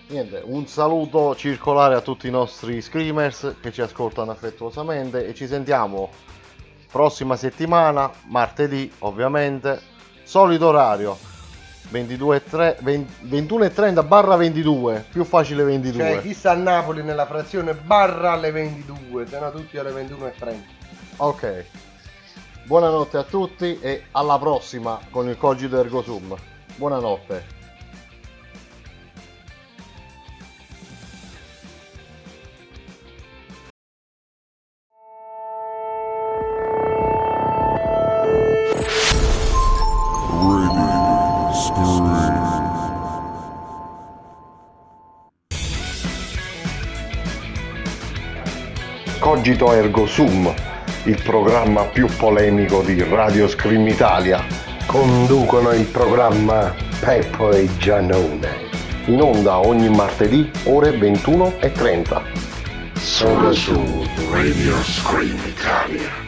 Niente, un saluto circolare a tutti i nostri screamers che ci ascoltano affettuosamente e ci sentiamo prossima settimana, martedì ovviamente, solito orario 22.3 20 21.30 barra 22, più facile 22. Cioè chi sta a Napoli nella frazione barra alle 22, se no tutti alle 21.30. Ok, buonanotte a tutti e alla prossima con il Cogito Ergo Sum. Buonanotte. Cogito ergo sum, il programma più polemico di Radio Scream Italia. Conducono il programma Peppo e Giannone. In onda ogni martedì ore 21 e 30. Solo su Radio Scream Italia.